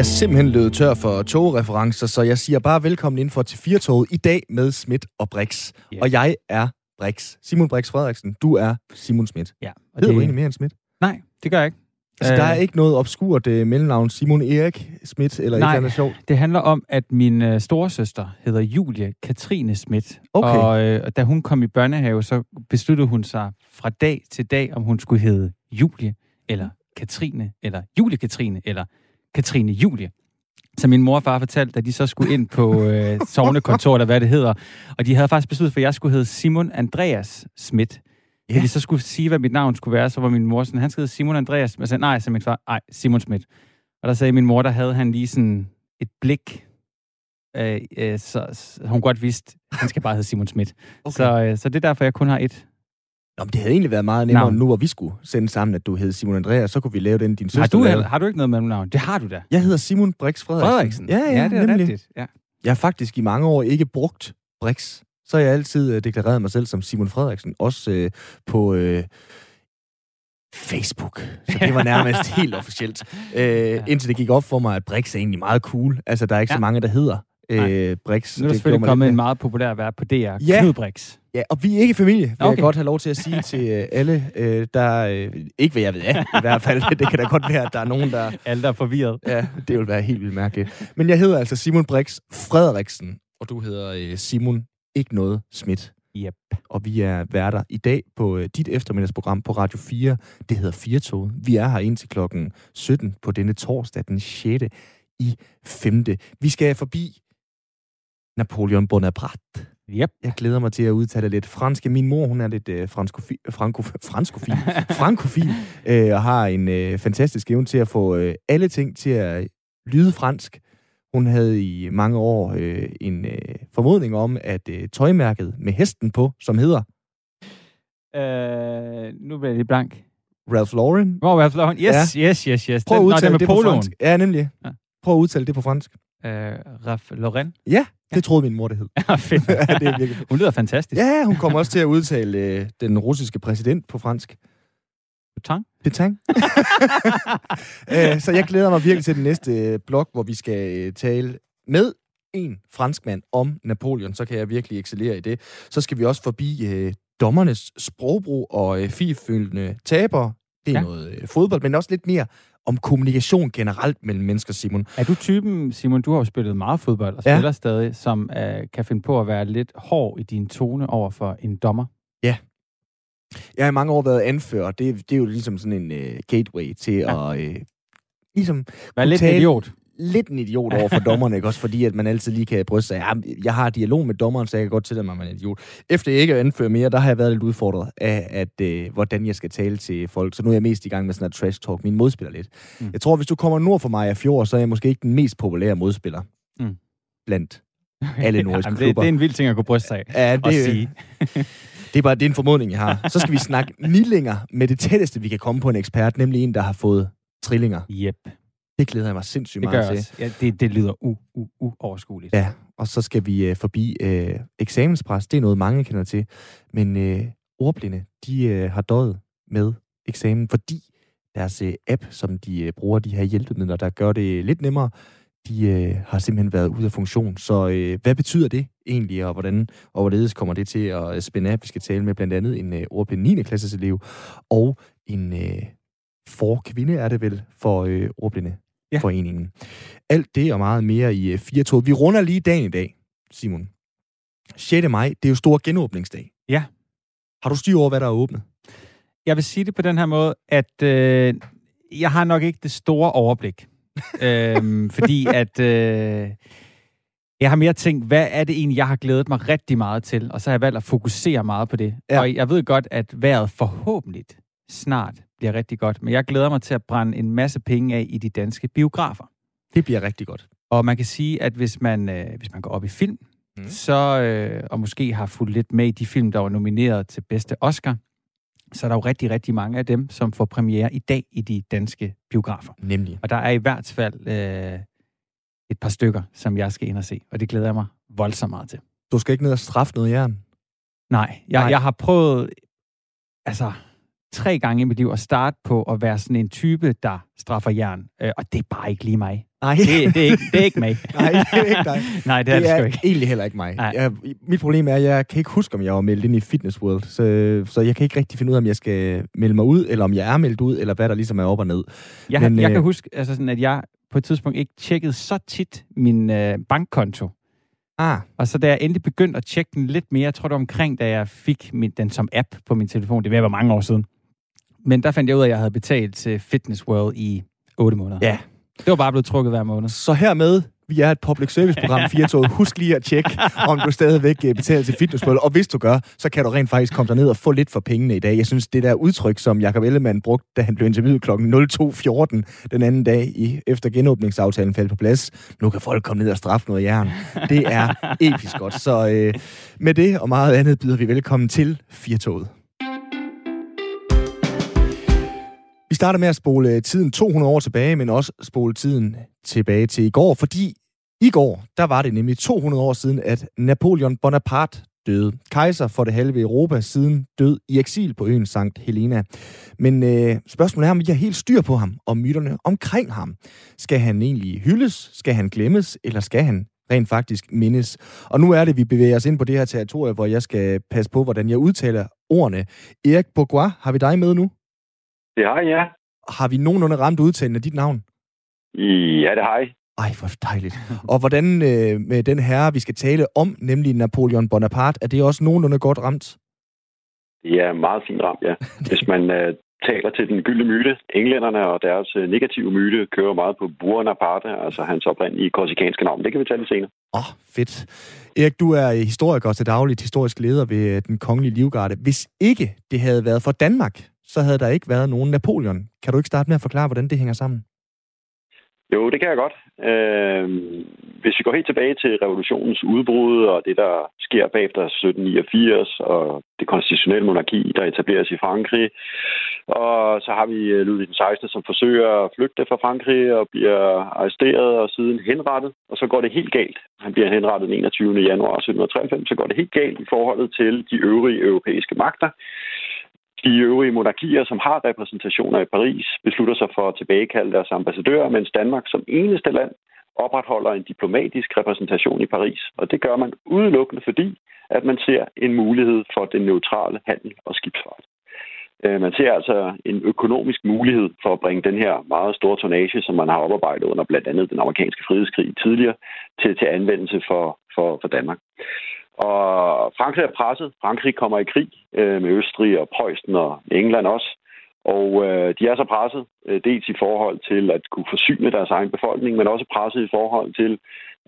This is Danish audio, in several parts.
Jeg er simpelthen løbet tør for togreferencer, så jeg siger bare velkommen ind for til 4 toget i dag med Schmidt og Brix. Ja. Og jeg er Brix. Simon Brix Frederiksen, du er Simon Schmidt. Ja. Og Hedder det, du egentlig mere end Schmidt? Nej, det gør jeg ikke. Altså, Øh, der er ikke noget obskurt uh, mellemnavn Simon Erik Schmidt eller Nej. et eller andet sjovt. Det handler om, at min øh, storesøster hedder Julie Katrine Schmidt. Okay. Og øh, da hun kom i børnehave, så besluttede hun sig fra dag til dag, om hun skulle hedde Julie, eller Katrine, eller Julie Katrine, eller Katrine Julie. Så min mor og far fortalte, at de så skulle ind på øh, sovnekontor, eller hvad det hedder. Og de havde faktisk besluttet, for at jeg skulle hedde Simon Andreas Schmidt. Ja. Ja. de så skulle sige, hvad mit navn skulle være, så var min mor sådan, han skal hedde Simon Andreas. Men jeg sagde, nej, så min far, nej, Simon Schmidt. Og der sagde min mor, der havde han lige sådan et blik, øh, øh, så, så hun godt vidste, han skal bare hedde Simon Schmidt. Okay. Så, øh, så det er derfor, jeg kun har et. Nå, men det havde egentlig været meget nemmere Navn. nu, hvor vi skulle sende sammen, at du hed Simon Andreas, så kunne vi lave den, din søster Har du, lavede. har du ikke noget mellemnavn? Det har du da. Jeg hedder Simon Brix Frederiksen. Ja, ja, ja det er nemlig. rigtigt. Ja. Jeg har faktisk i mange år ikke brugt Brix. Så har jeg altid øh, deklareret mig selv som Simon Frederiksen, også øh, på øh, Facebook. Så det var nærmest helt officielt. Øh, indtil det gik op for mig, at Brix er egentlig meget cool. Altså, der er ikke ja. Ja. så mange, der hedder øh, Brix. Nu er der Det selvfølgelig kommet en meget populær vært på DR, Ja. Knud Brix. Ja, og vi er ikke familie, vil okay. jeg godt have lov til at sige til øh, alle, øh, der... Øh, ikke hvad jeg ved af, i hvert fald. Det kan da godt være, at der er nogen, der... Alle der er forvirret. Ja, det vil være helt vildt mærkeligt. Men jeg hedder altså Simon Brix Frederiksen, og du hedder øh, Simon Ikke Noget Schmidt. Yep. Og vi er værter i dag på øh, dit eftermiddagsprogram på Radio 4. Det hedder Firtoget. Vi er her indtil klokken 17 på denne torsdag, den 6. i 5. Vi skal forbi Napoleon Bonaparte. Yep. Jeg glæder mig til at udtale lidt fransk. Min mor, hun er lidt øh, franskofi, franko, franskofil, frankofil, øh, og har en øh, fantastisk evne til at få øh, alle ting til at lyde fransk. Hun havde i mange år øh, en øh, formodning om, at øh, tøjmærket med hesten på, som hedder Øh, nu bliver jeg lige blank. Ralph Lauren. Hvor er Florian? Yes, ja. yes, yes, yes. Prøv at udtale den med det på poloen. fransk. Ja, nemlig. Ja. Prøv at udtale det på fransk. Øh, Ralph Lauren. Ja, det troede min mor, det hed. Ja, fedt. Ja, det er virkelig Hun lyder fantastisk. Ja, hun kommer også til at udtale øh, den russiske præsident på fransk. Tang. Petang. øh, så jeg glæder mig virkelig til den næste øh, blog, hvor vi skal øh, tale med en franskmand om Napoleon. Så kan jeg virkelig excellere i det. Så skal vi også forbi øh, dommernes sprogbrug og øh, fifølende taber. Det er. Ja. noget øh, fodbold, men også lidt mere om kommunikation generelt mellem mennesker, Simon. Er du typen, Simon, du har jo spillet meget fodbold og Ja. spiller stadig, som øh, kan finde på at være lidt hård i din tone over for en dommer? Jeg har i mange år været anfører. Det, det er jo ligesom sådan en øh, gateway til ja. at... Øh, ligesom Vær lidt tale- idiot. Lidt en idiot over for dommerne, ikke? Også fordi, at man altid lige kan bryste sig. Ja, jeg har dialog med dommeren, så jeg kan godt tillade mig, at man er en idiot. Efter jeg ikke er anfører mere, der har jeg været lidt udfordret af, at, øh, hvordan jeg skal tale til folk. Så nu er jeg mest i gang med sådan en trash talk. Min modspiller lidt. Mm. Jeg tror, hvis du kommer nord for mig af fjord, så er jeg måske ikke den mest populære modspiller. Mm. Blandt alle nordiske Jamen, det, klubber. det er en vild ting at kunne bryste sig af. Ja, Og det, sige. det er bare det er en formodning, jeg har. Så skal vi snakke nillinger med det tætteste, vi kan komme på en ekspert, nemlig en, der har fået trillinger. Yep, Det glæder jeg mig sindssygt det meget til. også. Ja, det, det lyder u, uoverskueligt. Ja, og så skal vi øh, forbi øh, eksamenspres. Det er noget, mange kender til. Men øh, ordblinde, de øh, har døjet med eksamen, fordi deres øh, app, som de øh, bruger, de her hjælpemidler, der gør det lidt nemmere, de øh, har simpelthen været ude af funktion. Så øh, hvad betyder det egentlig, og hvordan og hvorledes kommer det til at øh, spænde af? Vi skal tale med blandt andet en øh, ordblind 9. klasses elev, og en øh, forkvinde er det vel for øh, ordblinde Ja. foreningen. Alt det og meget mere i øh, 4 Vi runder lige dagen i dag, Simon. 6. maj, det er jo stor genåbningsdag. Ja. Har du styr over, hvad der er åbnet? Jeg vil sige det på den her måde, at øh, jeg har nok ikke det store overblik. øhm, fordi at øh, jeg har mere tænkt, hvad er det egentlig, jeg har glædet mig rigtig meget til? Og så har jeg valgt at fokusere meget på det. Ja. Og jeg ved godt, at vejret forhåbentlig snart bliver rigtig godt. Men jeg glæder mig til at brænde en masse penge af i de danske biografer. Det bliver rigtig godt. Og man kan sige, at hvis man, øh, hvis man går op i film, Mm. så, øh, og måske har fulgt lidt med i de film, der var nomineret til bedste Oscar, så er der jo rigtig, rigtig mange af dem, som får premiere i dag i de danske biografer. Nemlig. Og der er i hvert fald øh, et par stykker, som jeg skal ind og se, og det glæder jeg mig voldsomt meget til. Du skal ikke ned og straffe noget jern. Nej, jeg, Nej. jeg har prøvet, altså, tre gange i mit liv at starte på at være sådan en type, der straffer jern. Øh, og det er bare ikke lige mig. Nej. Det, det, er, ikke, det er ikke mig. Nej, det er ikke dig. Nej, det er det, det sgu er ikke. egentlig heller ikke mig. Nej. Jeg, mit problem er, at jeg kan ikke huske, om jeg var meldt ind i Fitness World, så, så jeg kan ikke rigtig finde ud af, om jeg skal melde mig ud, eller om jeg er meldt ud, eller hvad der ligesom er op og ned. Jeg, Men, Men, jeg øh, kan huske, altså sådan, at jeg på et tidspunkt ikke tjekkede så tit min øh, bankkonto. Ah, Og så da jeg endelig begyndte at tjekke den lidt mere, jeg tror det var omkring, da jeg fik min, den som app på min telefon, det var mange år siden. Men der fandt jeg ud af, at jeg havde betalt til Fitness World i 8 måneder. ja. Det var bare blevet trukket hver måned. Så hermed, vi er et public service program, 4 Husk lige at tjekke, om du stadigvæk øh, betaler til Fitness World. Og hvis du gør, så kan du rent faktisk komme derned og få lidt for pengene i dag. Jeg synes, det der udtryk, som Jakob Ellemann brugte, da han blev interviewet kl. 02.14 den anden dag, i, efter genåbningsaftalen faldt på plads. Nu kan folk komme ned og straffe noget jern. Det er episk godt. Så øh, med det og meget andet byder vi velkommen til Firtoget. Vi starter med at spole øh, tiden 200 år tilbage, men også spole tiden tilbage til i går, fordi i går, der var det nemlig 200 år siden, at Napoleon Bonaparte døde. Kejser for det halve Europa siden død i eksil på øen Sankt Helena. Men øh, spørgsmålet er, om vi har helt styr på ham og myterne omkring ham. Skal han egentlig hyldes? Skal han glemmes? Eller skal han rent faktisk mindes? Og nu er det, vi bevæger os ind på det her territorie, hvor jeg skal passe på, hvordan jeg udtaler ordene. Erik Bourgois, har vi dig med nu? Det har jeg, ja. Har vi nogenlunde ramt udtalen af dit navn? Ja, det har jeg. Ej, hvor dejligt. Og hvordan øh, med den herre, vi skal tale om, nemlig Napoleon Bonaparte, er det også nogenlunde godt ramt? Det er meget fint ramt, ja. Hvis man uh, taler til den gyldne myte, englænderne og deres uh, negative myte kører meget på Bonaparte, altså hans oprindelige korsikanske navn. Det kan vi tale senere. Åh, oh, fedt. Erik, du er historiker til dagligt historisk leder ved øh, den kongelige livgarde. Hvis ikke det havde været for Danmark, så havde der ikke været nogen Napoleon. Kan du ikke starte med at forklare, hvordan det hænger sammen? Jo, det kan jeg godt. Øh, hvis vi går helt tilbage til revolutionens udbrud og det, der sker bagefter 1789 og det konstitutionelle monarki, der etableres i Frankrig, og så har vi øh, Ludvig den 16., som forsøger at flygte fra Frankrig og bliver arresteret og siden henrettet, og så går det helt galt. Han bliver henrettet den 21. januar 1793, så går det helt galt i forholdet til de øvrige europæiske magter de øvrige monarkier, som har repræsentationer i Paris, beslutter sig for at tilbagekalde deres ambassadører, mens Danmark som eneste land opretholder en diplomatisk repræsentation i Paris. Og det gør man udelukkende fordi, at man ser en mulighed for den neutrale handel og skibsfart. Øh, man ser altså en økonomisk mulighed for at bringe den her meget store tonnage, som man har oparbejdet under blandt andet den amerikanske frihedskrig tidligere, til, til anvendelse for, for, for Danmark. Og Frankrig er presset. Frankrig kommer i krig øh, med Østrig og Preussen og England også. Og øh, de er så presset, øh, dels i forhold til at kunne forsyne deres egen befolkning, men også presset i forhold til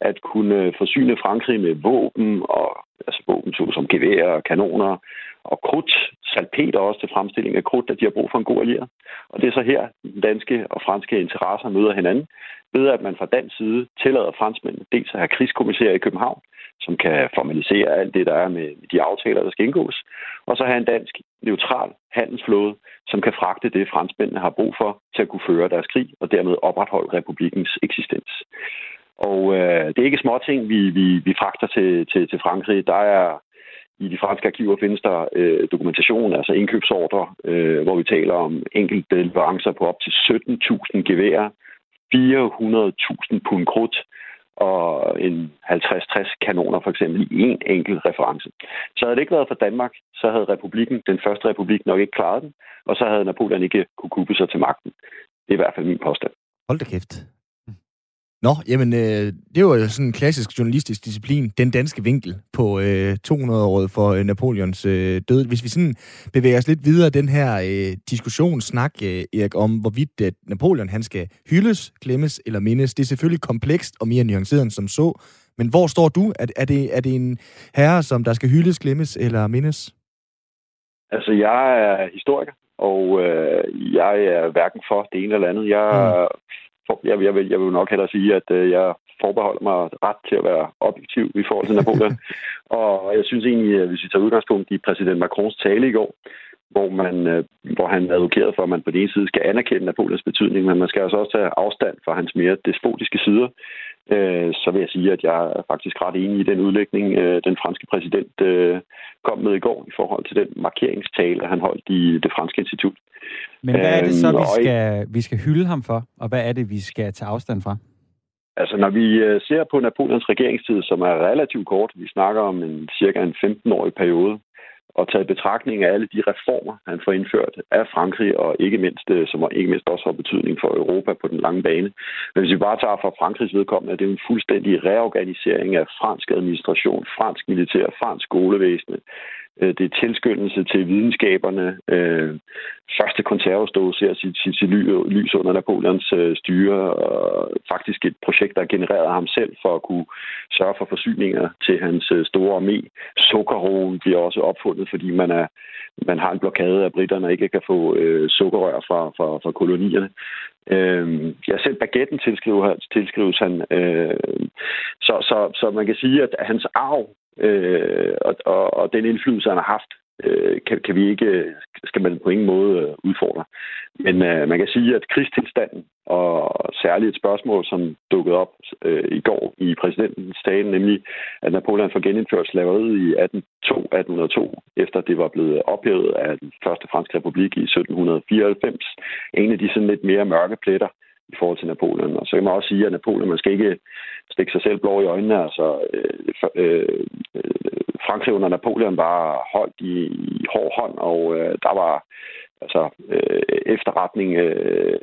at kunne øh, forsyne Frankrig med våben, og, altså våben som geværer, og kanoner og krudt, salpeter også til fremstilling af krudt, at de har brug for en god allier. Og det er så her, den danske og franske interesser møder hinanden, ved at man fra dansk side tillader franskmændene dels at have krigskommissærer i København, som kan formalisere alt det, der er med de aftaler, der skal indgås, og så have en dansk neutral handelsflåde, som kan fragte det, franskmændene har brug for til at kunne føre deres krig og dermed opretholde republikens eksistens. Og øh, det er ikke småting, vi, vi, vi fragter til, til, til Frankrig. Der er i de franske arkiver findes der øh, dokumentation, altså indkøbsordre, øh, hvor vi taler om enkelte leverancer på op til 17.000 geværer, 400.000 pund krudt og en 50-60 kanoner for eksempel i en enkelt reference. Så havde det ikke været for Danmark, så havde republikken, den første republik, nok ikke klaret den, og så havde Napoleon ikke kunne kubbe sig til magten. Det er i hvert fald min påstand. Hold da kæft. Nå, jamen, øh, det var jo sådan en klassisk journalistisk disciplin, den danske vinkel på øh, 200-året for øh, Napoleons øh, død. Hvis vi sådan bevæger os lidt videre den her øh, diskussion, snak, øh, Erik, om hvorvidt at Napoleon han skal hyldes, glemmes eller mindes. Det er selvfølgelig komplekst og mere nuanceret end som så. Men hvor står du? Er, er, det, er det en herre, som der skal hyldes, glemmes eller mindes? Altså, jeg er historiker, og øh, jeg er hverken for det ene eller andet. Jeg mm jeg, jeg, vil, jeg vil nok hellere sige, at øh, jeg forbeholder mig ret til at være objektiv i forhold til Napoleon. og jeg synes egentlig, at hvis vi tager udgangspunkt i præsident Macrons tale i går, hvor, man, øh, hvor han advokerede for, at man på den ene side skal anerkende Napoleons betydning, men man skal altså også tage afstand fra hans mere despotiske sider, øh, så vil jeg sige, at jeg er faktisk ret enig i den udlægning, øh, den franske præsident øh, kom med i går i forhold til den markeringstale, han holdt i det franske institut. Men hvad er det så, vi skal, vi skal hylde ham for, og hvad er det, vi skal tage afstand fra? Altså, når vi ser på Napoleons regeringstid, som er relativt kort, vi snakker om en cirka en 15-årig periode, og taget betragtning af alle de reformer, han får indført af Frankrig, og ikke mindst, øh, som ikke mindst også har betydning for Europa på den lange bane. Men hvis vi bare tager fra Frankrigs vedkommende, det er en fuldstændig reorganisering af fransk administration, fransk militær, fransk skolevæsen, Øh, det er tilskyndelse til videnskaberne. Øh, første konservestå ser sit, sit, sit lys under Napoleons øh, styre, og faktisk et projekt, der genererede ham selv for at kunne sørge for forsyninger til hans øh, store armé. Sukkerroen bliver også opfundet, fordi man, er, man har en blokade af britterne og ikke kan få øh, sukkerrør fra, fra, fra kolonierne. Øh, ja, selv baguetten tilskrives, tilskrives han. Øh, så, så, så man kan sige, at hans arv øh, og, og, og den indflydelse, han har haft, øh, kan, kan vi ikke, skal man på ingen måde øh, udfordre. Men øh, man kan sige, at krigstilstanden, og særligt et spørgsmål, som dukkede op øh, i går i præsidentens tale, nemlig at Napoleon får genindført slaveriet i 1802, efter det var blevet ophævet af den første franske republik i 1794. En af de sådan lidt mere mørke pletter i forhold til Napoleon. Og så kan man også sige, at Napoleon, man skal ikke stikke sig selv blå i øjnene. Altså, øh, øh, Frankrig under Napoleon var holdt i, i hård hånd, og øh, der var altså øh, efterretning øh,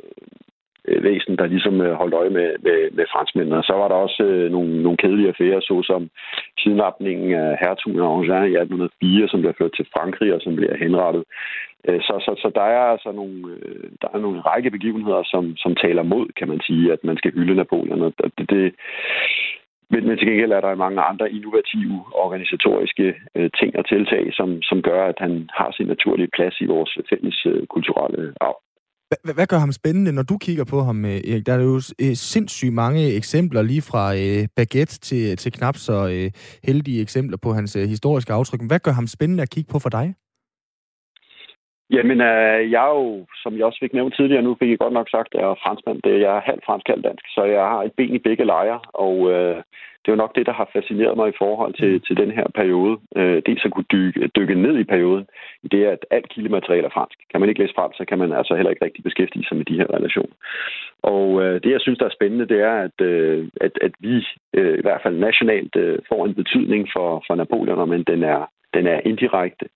Øh, væsen, der ligesom øh, holdt øje med, med, med franskmændene. Og så var der også øh, nogle, nogle kedelige affærer, såsom kidnapningen af hertugen af Angers i 1804, som blev ført til Frankrig og som bliver henrettet. Øh, så, så, så der er altså nogle, øh, der er nogle række begivenheder, som, som taler mod, kan man sige, at man skal hylde Napoleon. Og det, det, men, men til gengæld er der mange andre innovative organisatoriske øh, ting og tiltag, som, som gør, at han har sin naturlige plads i vores fælles øh, kulturelle arv. Hvad, hvad gør ham spændende, når du kigger på ham, øh, Erik? Der er jo øh, sindssygt mange eksempler, lige fra øh, baguette til, til knap så øh, heldige eksempler på hans øh, historiske aftryk. Hvad gør ham spændende at kigge på for dig? Jamen, øh, jeg er jo, som jeg også fik nævnt tidligere, nu fik jeg godt nok sagt, at jeg er franskmand. Det, jeg er halvt fransk, halvt dansk, så jeg har et ben i begge lejre, og øh, det er jo nok det, der har fascineret mig i forhold til, mm. til den her periode. Øh, dels at kunne dykke, dykke ned i perioden, i det, at alt kildemateriale er fransk. Kan man ikke læse fransk, så kan man altså heller ikke rigtig beskæftige sig med de her relationer. Og øh, det, jeg synes, der er spændende, det er, at, øh, at, at vi øh, i hvert fald nationalt øh, får en betydning for, for Napoleon, men den er, den er indirekte.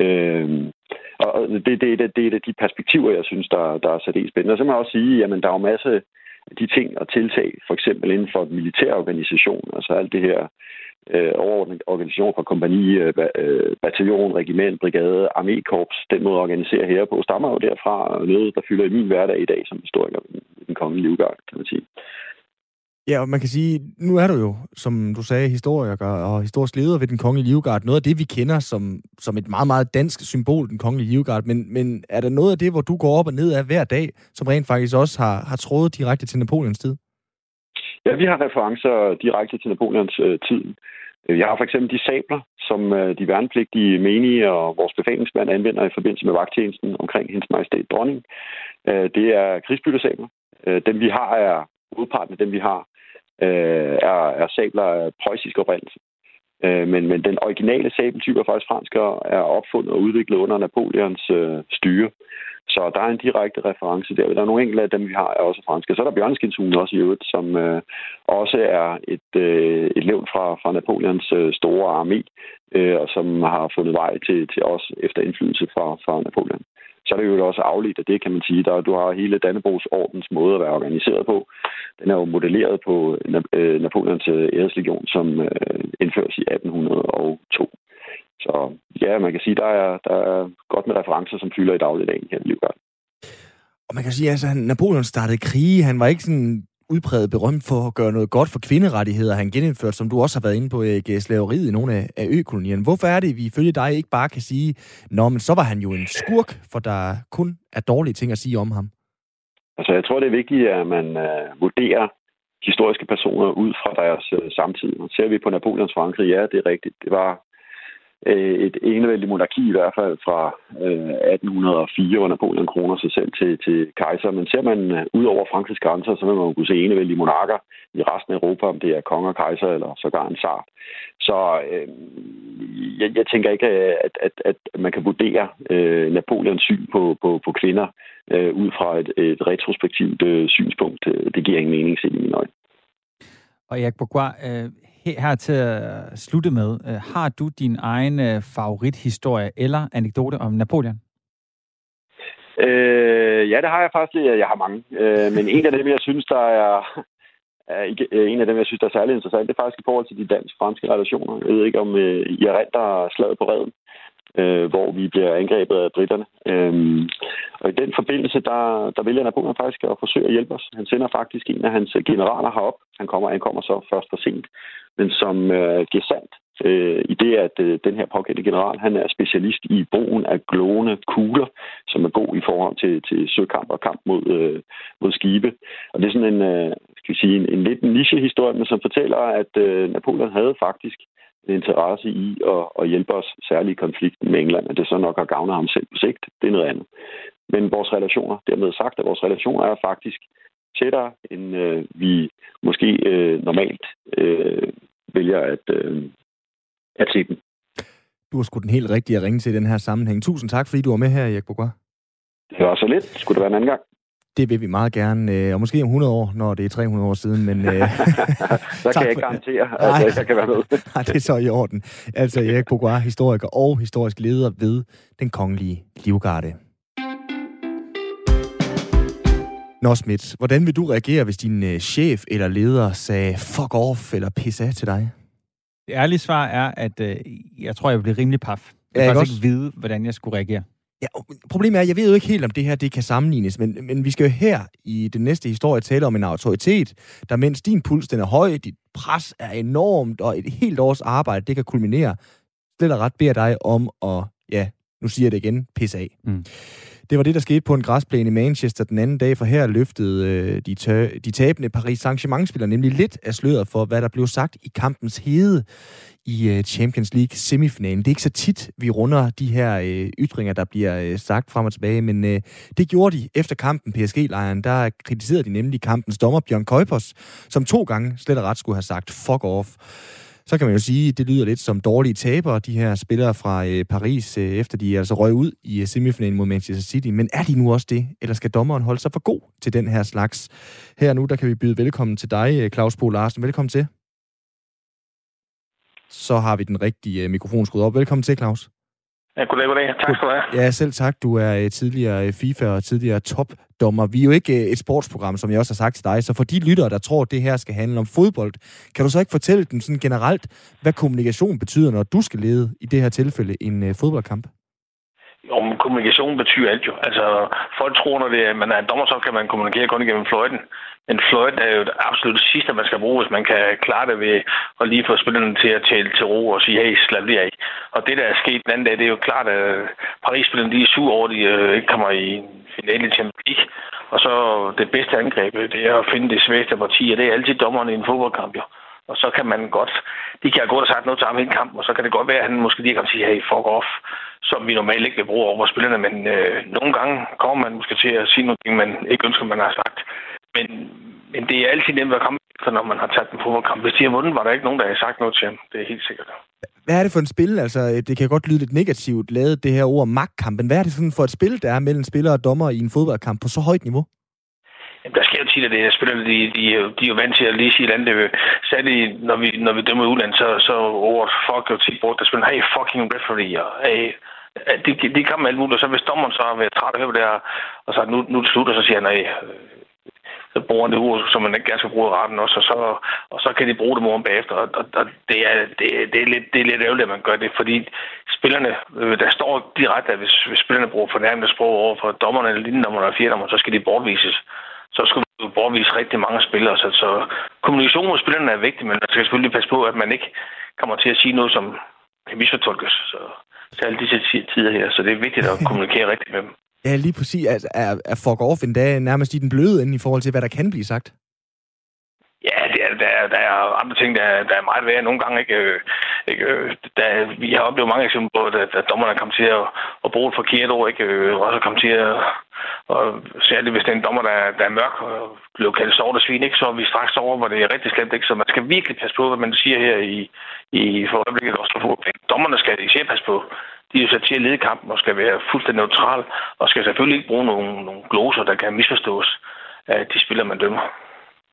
Øh, og det, det, det, det er de perspektiver, jeg synes, der, der er særdeles spændende. Og så må jeg også sige, at der er jo masse de ting og tiltag, for eksempel inden for militære organisation, altså alt det her øh, overordnet organisation fra kompani, øh, øh, bataljon, regiment, brigade, armékorps, den måde at organisere her på, stammer jo derfra noget, der fylder i min hverdag i dag som historiker i den kongelige livgarde, kan man sige. Ja, og man kan sige, nu er du jo, som du sagde, historiker og historisk leder ved den kongelige livgarde. Noget af det, vi kender som, som et meget, meget dansk symbol, den kongelige livgarde. Men, men er der noget af det, hvor du går op og ned af hver dag, som rent faktisk også har, har trådet direkte til Napoleons tid? Ja, vi har referencer direkte til Napoleons øh, tid. Øh, jeg har for eksempel de sabler, som øh, de værnepligtige menige og vores befalingsmand anvender i forbindelse med vagttjenesten omkring hendes majestæt dronning. Øh, det er krigsbyttesabler. Øh, dem vi har er hovedparten af dem vi har øh, er, er sabler af preussisk oprindelse. Øh, men, men den originale sabeltype er faktisk fransk og er opfundet og udviklet under Napoleons øh, styre. Så der er en direkte reference der. Der er nogle enkelte af dem, vi har, er også franske. Så er der bjørneskindshuen også i øvrigt, som øh, også er et, øh, et levn fra, fra Napoleons øh, store armé, øh, og som har fundet vej til, til os efter indflydelse fra, fra Napoleon så er det jo også afledt af det, kan man sige. Der, du har hele Dannebrogs ordens måde at være organiseret på. Den er jo modelleret på øh, Napoleons øh, æreslegion, som øh, indføres i 1802. Så ja, man kan sige, der er, der er godt med referencer, som fylder i dagligdagen her i Livgarden. Og man kan sige, at altså, Napoleon startede krige. Han var ikke sådan udpræget berømt for at gøre noget godt for kvinderettigheder. Han genindført, som du også har været inde på, øh, Erik, slaveriet i nogle af, af økolonierne. Hvorfor er det, vi ifølge dig ikke bare kan sige, Nå, men så var han jo en skurk, for der kun er dårlige ting at sige om ham? Altså, jeg tror, det er vigtigt, at man uh, vurderer historiske personer ud fra deres uh, samtid. Ser vi på Napoleons Frankrig, ja, det er rigtigt. Det var øh, et enevældigt monarki i hvert fald fra øh, 1804, under Napoleon kroner sig selv til, til kejser. Men ser man øh, ud over Frankrigs grænser, så vil man kunne se enevældige monarker i resten af Europa, om det er konger, kejser eller sågar en tsar. Så øh, jeg, jeg tænker ikke, at, at, at man kan vurdere øh, Napoleons syn på, på, på kvinder øh, ud fra et, et retrospektivt øh, synspunkt. Det giver ingen mening set i mine øjne. Og Jacques Bourgois, øh, her til at slutte med, øh, har du din egen øh, favorithistorie eller anekdote om Napoleon? Øh, ja, det har jeg faktisk. Jeg har mange. Øh, men en af dem, jeg synes, der er, er ikke, øh, en af dem, jeg synes, der er særlig interessant, det er faktisk i forhold til de dansk-franske relationer. Jeg ved ikke, om øh, I er rent, der slaget på redden øh, hvor vi bliver angrebet af britterne. Øhm, og i den forbindelse, der, der vælger Napoleon faktisk at forsøge at hjælpe os. Han sender faktisk en af hans øh, generaler herop. Han kommer, han kommer så først for sent, men som øh, gesandt øh, i det, at øh, den her pågældende general, han er specialist i brugen af glående kugler, som er god i forhold til, til søkamp og kamp mod, øh, mod skibe. Og det er sådan en, øh, skal vi sige, en, en lidt niche-historie, men som fortæller, at øh, Napoleon havde faktisk en interesse i at, at hjælpe os, særligt i konflikten med England, at det så nok har gavnet ham selv på sigt. Det er noget andet. Men vores relationer, dermed sagt, at vores relationer er faktisk tættere, end øh, vi måske øh, normalt øh, vælger at, øh, at se dem. Du har sgu den helt rigtige at ringe til i den her sammenhæng. Tusind tak, fordi du var med her, Erik Bourgois. Det var så lidt. Skulle det være en anden gang? Det vil vi meget gerne, øh, og måske om 100 år, når det er 300 år siden, men... Øh, så kan jeg ikke garantere, at Nej. jeg kan være med. Nej, det er så i orden. Altså Erik Bourgois, historiker og historisk leder ved den kongelige livgarde. Nå, Schmidt, hvordan vil du reagere, hvis din øh, chef eller leder sagde fuck off eller piss af til dig? Det ærlige svar er, at øh, jeg tror, jeg vil blive rimelig paf. Jeg kan ja, faktisk ikke vide, hvordan jeg skulle reagere. Ja, problemet er, jeg ved jo ikke helt, om det her det kan sammenlignes, men, men vi skal jo her i den næste historie tale om en autoritet, der mens din puls den er høj, dit pres er enormt, og et helt års arbejde, det kan kulminere, slet og ret beder dig om at, ja, nu siger jeg det igen, pisse af. Mm. Det var det, der skete på en græsplæne i Manchester den anden dag, for her løftede øh, de, tø- de tabende Paris Saint-Germain-spillere nemlig lidt af sløret for, hvad der blev sagt i kampens hede i øh, Champions League semifinalen. Det er ikke så tit, vi runder de her øh, ytringer, der bliver øh, sagt frem og tilbage, men øh, det gjorde de efter kampen PSG-lejren. Der kritiserede de nemlig kampens dommer Bjørn Køjpers, som to gange slet og ret skulle have sagt fuck off så kan man jo sige, at det lyder lidt som dårlige tabere, de her spillere fra øh, Paris, øh, efter de altså røg ud i øh, semifinalen mod Manchester City. Men er de nu også det, eller skal dommeren holde sig for god til den her slags? Her nu, der kan vi byde velkommen til dig, øh, Claus Bo Larsen. Velkommen til. Så har vi den rigtige mikrofon skruet op. Velkommen til, Claus. Ja, goddag, goddag. Tak skal du have. Ja, selv tak. Du er tidligere FIFA og tidligere topdommer. Vi er jo ikke et sportsprogram, som jeg også har sagt til dig, så for de lyttere, der tror, at det her skal handle om fodbold, kan du så ikke fortælle dem sådan generelt, hvad kommunikation betyder, når du skal lede i det her tilfælde en fodboldkamp? Jo, men kommunikation betyder alt jo. Altså, folk tror, når det er, man er en dommer, så kan man kommunikere kun igennem fløjten. Men fløjten er jo det absolut sidste, man skal bruge, hvis man kan klare det ved at lige få spillerne til at tale til ro og sige, hey, slap lige af. Og det, der er sket den anden dag, det er jo klart, at Paris-spillerne de er sur over, at de øh, ikke kommer i finale i Champions League. Og så det bedste angreb, øh, det er at finde det svageste parti, og det er altid dommerne i en fodboldkamp, jo. Og så kan man godt, de kan have gået og sagt noget til ham hele kampen, og så kan det godt være, at han måske lige kan sige, hey, fuck off, som vi normalt ikke vil bruge over spillerne, men øh, nogle gange kommer man måske til at sige noget, man ikke ønsker, man har sagt. Men, men det er altid nemt at komme efter, når man har taget en fodboldkamp. Hvis de har vundet, var der ikke nogen, der har sagt noget til ham. Det er helt sikkert. Hvad er det for en spil? Altså, øh, det kan godt lyde lidt negativt, lavet det her ord magtkampen. Hvad er det sådan for et spil, der er mellem spillere og dommer i en fodboldkamp på så højt niveau? Jamen, der sker jo tit, at det er spillerne, de, de, de er jo vant til at lige sige et andet. Særligt, når vi, når vi dømmer udland, så, så ordet fuck jo tit brugt, der spiller, hey, fucking referee, og øh, hey, det, det kan man alt muligt. Og så hvis dommeren så har været træt af det her, og så nu, nu slutter, slut, og så siger han, nej, øh, så bruger det ord, som man ikke gerne skal bruge i retten også, og så, og så kan de bruge det morgen bagefter. Og, og, og det, er, det, det, er lidt, det er lidt ærgerligt, at man gør det, fordi spillerne, øh, der står direkte, at hvis, hvis spillerne bruger fornærmende sprog over for dommerne eller lignende, når man er fjerde så skal de bortvises så skulle vi bortvise rigtig mange spillere. Så, så kommunikation med spillerne er vigtig, men man skal selvfølgelig passe på, at man ikke kommer til at sige noget, som kan misfortolkes. Så, til alle disse tider her, så det er vigtigt at kommunikere rigtigt med dem. Ja, lige præcis. Altså, er, er, er fuck off endda nærmest i den bløde ende i forhold til, hvad der kan blive sagt? Det er, der, er, der er andre ting, der, der er meget værre. Nogle gange ikke... Øh, ikke øh, der, vi har oplevet mange eksempler på, at, at dommerne kommer til at, at bruge et forkert ord, ikke? Øh, og så til at... Og særligt hvis det er en dommer, der, der er mørk og bliver kaldt sort og svin, ikke? så er vi straks over, hvor det er rigtig slemt. Ikke? Så man skal virkelig passe på, hvad man siger her i, i for øjeblikket også. Dommerne skal især passe på. De er jo sat til at lede kampen og skal være fuldstændig neutral, og skal selvfølgelig ikke bruge nogle, nogle gloser, der kan misforstås af de spillere, man dømmer.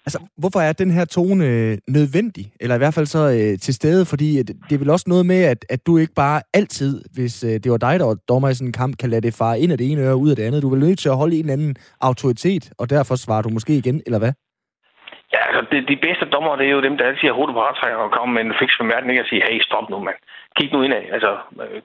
Altså, hvorfor er den her tone øh, nødvendig? Eller i hvert fald så øh, til stede? Fordi det er vel også noget med, at, at du ikke bare altid, hvis øh, det var dig, der var dommer i sådan en kamp, kan lade det fare ind af det ene øre ud af det andet. Du er vel nødt til at holde en eller anden autoritet, og derfor svarer du måske igen, eller hvad? Ja, altså, det, de bedste dommer, det er jo dem, der altid har hovedet på retrækker og kommer med en fix bemærkning og siger, hey, stop nu, mand. Kig nu indad. Altså,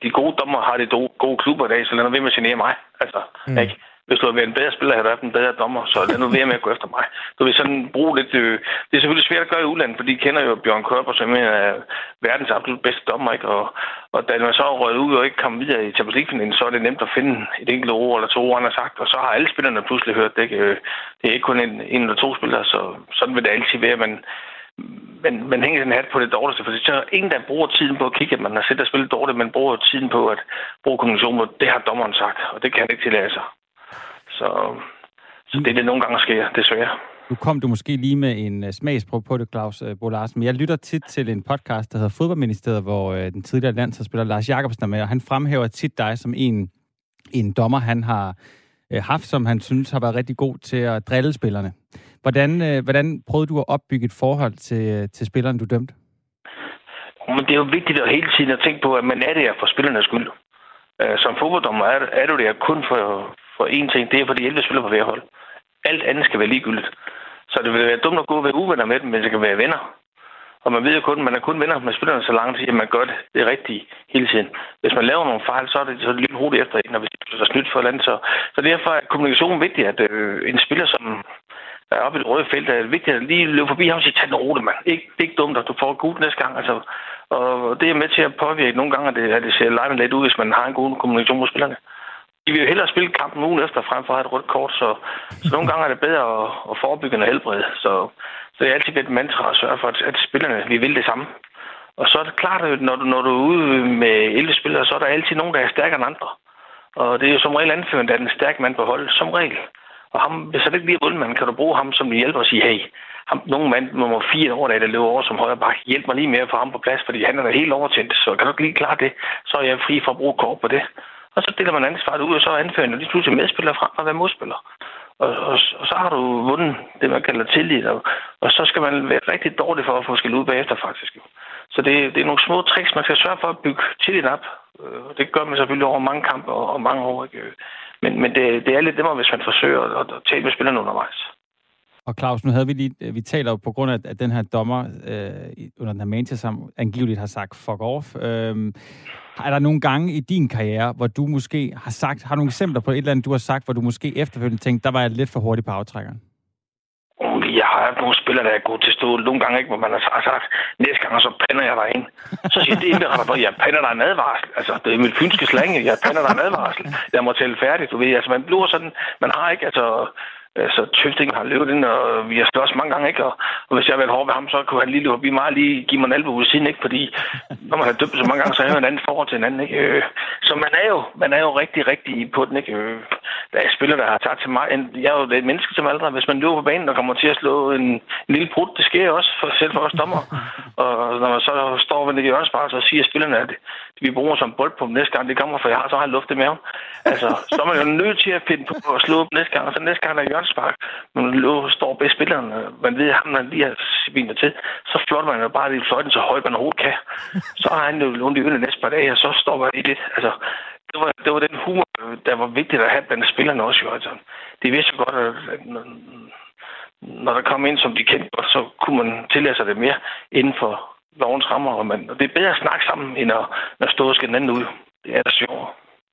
de gode dommer har det gode klubber i dag, så lad nu være med at genere mig. Altså, mm. ikke? Hvis du havde været en bedre spiller, havde du haft en bedre dommer, så lad nu være med at gå efter mig. Du vil sådan bruge lidt... Øh, det er selvfølgelig svært at gøre i udlandet, for de kender jo Bjørn Køber, som er øh, verdens absolut bedste dommer, ikke? Og, og da man så er røget ud og ikke kom videre i Champions League så er det nemt at finde et enkelt ord eller to ord, han har sagt, og så har alle spillerne pludselig hørt det. Ikke? Øh, det er ikke kun en, en eller to spillere, så sådan vil det altid være, men men man hænger den hat på det dårligste, for så er ingen, der bruger tiden på at kigge, at man har set at spille dårligt, men bruger tiden på at bruge kommunikation, det har dommeren sagt, og det kan han ikke tillade sig. Så, så det er det nogle gange sker, desværre. Nu kom du måske lige med en uh, smagsprøve på det, Claus uh, Bo Larsen, men jeg lytter tit til en podcast, der hedder Fodboldministeriet, hvor uh, den tidligere landsholdsspiller Lars Jakobsen er med, og han fremhæver tit dig som en, en dommer, han har haft, som han synes har været rigtig god til at drille spillerne. Hvordan, hvordan prøvede du at opbygge et forhold til, til spilleren, du dømte? Men det er jo vigtigt at hele tiden at tænke på, at man er det for spillernes skyld. Som fodbolddommer er, er du det kun for, for én ting, det er, fordi 11 spiller på hver hold. Alt andet skal være ligegyldigt. Så det vil være dumt at gå og være uvenner med dem, men det kan være venner. Og man ved jo kun, man er kun venner med spillerne så lang tid, at man gør det, det rigtige hele tiden. Hvis man laver nogle fejl, så er det, så er det lidt hurtigt efter, når vi bliver snydt for et andet. Så, så derfor er kommunikation vigtig, at øh, en spiller, som er oppe i det røde felt, er vigtigt at lige løbe forbi ham og sige, tag den roligt, mand. Ikke, det er ikke dumt, at du får gult næste gang. Altså, og det er med til at påvirke nogle gange, at det, at det ser lejende lidt ud, hvis man har en god kommunikation med spillerne de vil jo hellere spille kampen ugen efter, frem for at have et rødt kort, så, så nogle gange er det bedre at, at forebygge end at helbrede. Så, så det er altid et mantra at sørge for, at, at spillerne vi vil det samme. Og så er det klart, at når du, når du er ude med 11 spillere, så er der altid nogen, der er stærkere end andre. Og det er jo som regel anførende, at den stærke mand på holdet, som regel. Og ham, hvis han ikke bliver mand, kan du bruge ham som hjælper og sige, hey, ham, nogen mand nummer fire år, der løber over som højre bak, hjælp mig lige med at få ham på plads, fordi han er helt overtændt. Så kan du ikke lige klare det, så er jeg fri for at bruge kort på det. Og så deler man ansvaret ud, og så anfører man lige pludselig medspiller frem og være modspiller. Og, og, og, så har du vundet det, man kalder tillid, og, og så skal man være rigtig dårlig for at få skæld ud bagefter, faktisk. Så det, det er nogle små tricks, man skal sørge for at bygge tillid op. Øh, og det gør man selvfølgelig over mange kampe og, og mange år. Ikke? Øh, men, men det, det er lidt nemmere, hvis man forsøger at, at tale med spillerne undervejs. Og Claus, nu havde vi lige, øh, vi taler jo på grund af, at den her dommer øh, under den her Manchester som angiveligt har sagt fuck off. Øh, er der nogle gange i din karriere, hvor du måske har sagt, har nogle eksempler på et eller andet, du har sagt, hvor du måske efterfølgende tænkte, der var jeg lidt for hurtig på aftrækkeren? Jeg har nogle spillere, der er gode til stå. Nogle gange ikke, hvor man har sagt, næste gang, så pander jeg dig ind. Så siger det ikke, at jeg pander dig en advarsel. Altså, det er mit fynske slange, jeg pander dig en advarsel. Jeg må tælle færdigt, du ved. Altså, man bliver sådan, man har ikke, altså, Øh, så Tøfting har løbet ind, og vi har slået mange gange, ikke? Og, og hvis jeg havde været hård ved ham, så kunne han lige løbe forbi mig lige give mig en albu ud siden, ikke? Fordi når man har døbt så mange gange, så er en anden forhold til en anden, ikke? Øh, så man er jo, man er jo rigtig, rigtig på den, ikke? Øh, der er spillere, der har taget til mig. Jeg er jo et menneske som aldrig. Hvis man løber på banen og kommer til at slå en, en lille brud, det sker også for, selv for os dommer. Og når man så står ved det hjørnespark, så siger spillerne, at vi bruger som bold på næste gang, det kommer, for jeg har så har luft i maven. Altså, så er man jo nødt til at finde på at slå op næste gang, og så næste gang, der er hjørnspark, men står bag spilleren, øh, man ved, at ham, man lige har svinet til, så flotter man jo bare lige fløjten så højt, man overhovedet kan. Så har han jo lånt i øllet næste par dage, og så står man i det. Altså, det var, det var den humor, der var vigtigt at have blandt spillerne også jo. Altså, de vidste godt, at når der kom ind, som de kendte godt, så kunne man tillade sig det mere inden for lovens rammer. Og, man, og det er bedre at snakke sammen, end at, at stå og skal den anden ud. Det er da sjovere.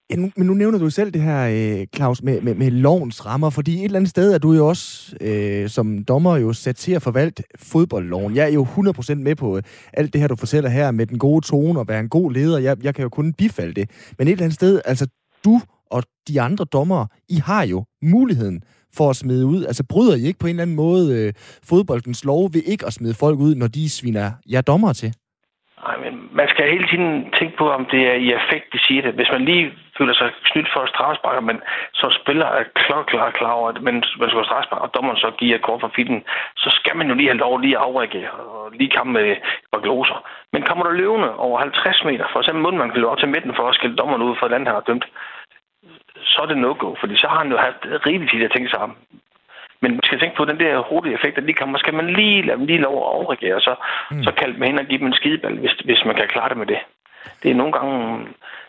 Ja, nu, men nu nævner du selv det her, øh, Claus, med, med, med lovens rammer, fordi et eller andet sted er du jo også øh, som dommer jo sat til at forvalte fodboldloven. Jeg er jo 100% med på øh, alt det her, du fortæller her med den gode tone og være en god leder. Jeg, jeg kan jo kun bifalde det. Men et eller andet sted, altså du og de andre dommere, I har jo muligheden for at smide ud? Altså bryder I ikke på en eller anden måde øh, fodboldens lov ved ikke at smide folk ud, når de sviner jer dommer til? Nej, men man skal hele tiden tænke på, om det er i effekt, de siger det. Hvis man lige føler sig snydt for straffespark, men så spiller er klar, klar, klar over, at man, man skal straffespark, og dommeren så giver kort for fitten, så skal man jo lige have lov lige at afrække og lige komme med bagloser. Men kommer der løvende over 50 meter, for eksempel munden, man kan løbe op til midten for at skille dommeren ud for den land, han har dømt, så er det no-go, fordi så har han jo haft rigeligt tid at tænke sig om. Men man skal tænke på den der hurtige effekt, at lige kommer, skal man lige lade dem lige lov at overreagere, så, mm. så kalde dem hen og give dem en skideball, hvis, hvis man kan klare det med det. Det er nogle gange,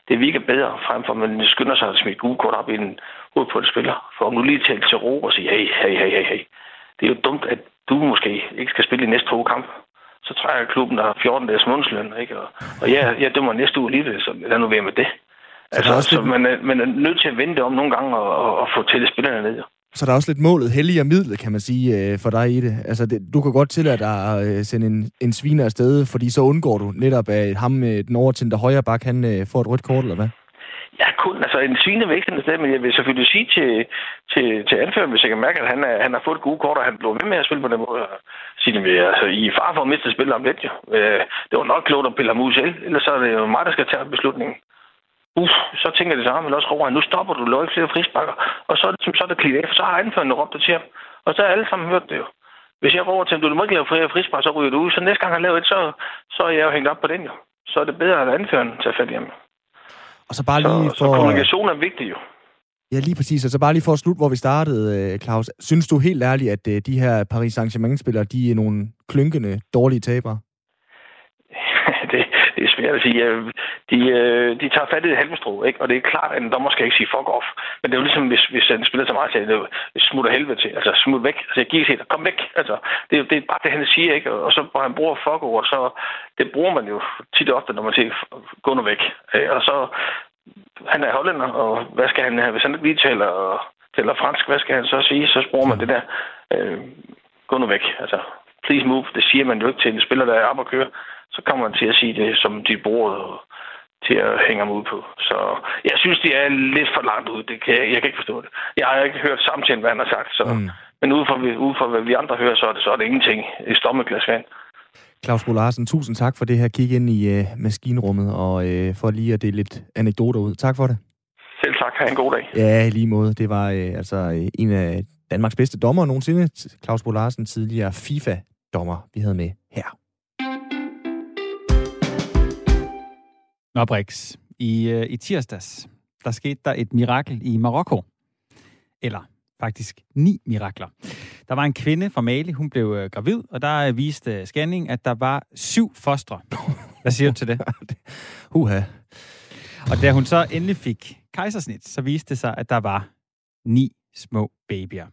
det virker bedre, frem for at man skynder sig at smide gule kort op i en hoved på et spiller. For om du lige taler til ro og sige, hey, hey, hey, hey, hey. Det er jo dumt, at du måske ikke skal spille i næste to kamp. Så at klubben der har 14 dages månedsløn, ikke? Og, og jeg, jeg dømmer næste uge lige det, så lad nu være med det. Altså, så, så man, er, man er nødt til at vente om nogle gange og, og, og få til spillerne ned. Så der er også lidt målet hellig og midlet, kan man sige, øh, for dig i det. Altså, det, du kan godt tillade dig at øh, sende en, en sviner afsted, fordi så undgår du netop, at ham, den overtændte højre bak, han øh, får et rødt kort, eller hvad? Ja, kun, altså en svine vil ikke sted, men jeg vil selvfølgelig sige til, til, til anføreren, hvis jeg kan mærke, at han, er, han har fået et gode kort, og han blev med med at spille på den måde. Sige det altså, I er far for at miste spillet om lidt, jo. Det var nok klogt at pille ham ud selv, ellers så er det jo mig, der skal tage beslutningen. Uff, så tænker jeg det samme, men også råber nu stopper du, løg flere frisbakker. Og så er det, så er det klidt af, for så har anførende råbt det til ham. Og så har alle sammen hørt det jo. Hvis jeg råber til ham, du må ikke lave flere frisbakker, så ryger du ud. Så næste gang han laver et, så, så er jeg jo hængt op på den jo. Så er det bedre, at anførende tager fat i ham. Og så bare lige så, for... Så kommunikation er vigtig jo. Ja, lige præcis. Og så bare lige for at slutte, hvor vi startede, øh, Claus. Synes du helt ærligt, at øh, de her Paris Saint-Germain-spillere, de er nogle klynkende, dårlige tabere? Jeg vil sige. Øh, de, øh, de tager fat i det halmstrå, ikke? og det er klart, at en dommer skal ikke sige fuck off. Men det er jo ligesom, hvis, hvis en spiller til mig siger, det smutter helvede til. Altså, smut væk. Altså, jeg giver sig, kom væk. Altså, det, det er bare det, han siger, ikke? Og så hvor han bruger fuck over, så det bruger man jo tit og ofte, når man siger, gå nu væk. Øh, og så, han er hollænder, og hvad skal han, hvis han ikke lige taler, taler fransk, hvad skal han så sige? Så bruger man det der, øh, gå nu væk. Altså, please move. Det siger man jo ikke til en spiller, der er op og køre så kommer man til at sige det, som de bruger til at hænge ham ud på. Så jeg synes, de er lidt for langt ud. Det kan, jeg, jeg kan ikke forstå det. Jeg har ikke hørt samtidig, hvad han har sagt. Så. Mm. Men ud fra, ud fra, hvad vi andre hører, så er det, så er det ingenting. Et stommeglas vand. Claus Bo Larsen, tusind tak for det her kig ind i uh, maskinrummet, og uh, for lige at dele lidt anekdoter ud. Tak for det. Selv tak. Ha' en god dag. Ja, lige måde. Det var uh, altså uh, en af Danmarks bedste dommer nogensinde. Claus Bo Larsen, tidligere FIFA-dommer, vi havde med her. Nå, Brix. I, øh, I tirsdags, der skete der et mirakel i Marokko. Eller faktisk ni mirakler. Der var en kvinde fra Mali, hun blev øh, gravid, og der viste scanning, at der var syv fostre. Hvad siger du til det? Uha. Og da hun så endelig fik kejsersnit, så viste det sig, at der var ni små babyer.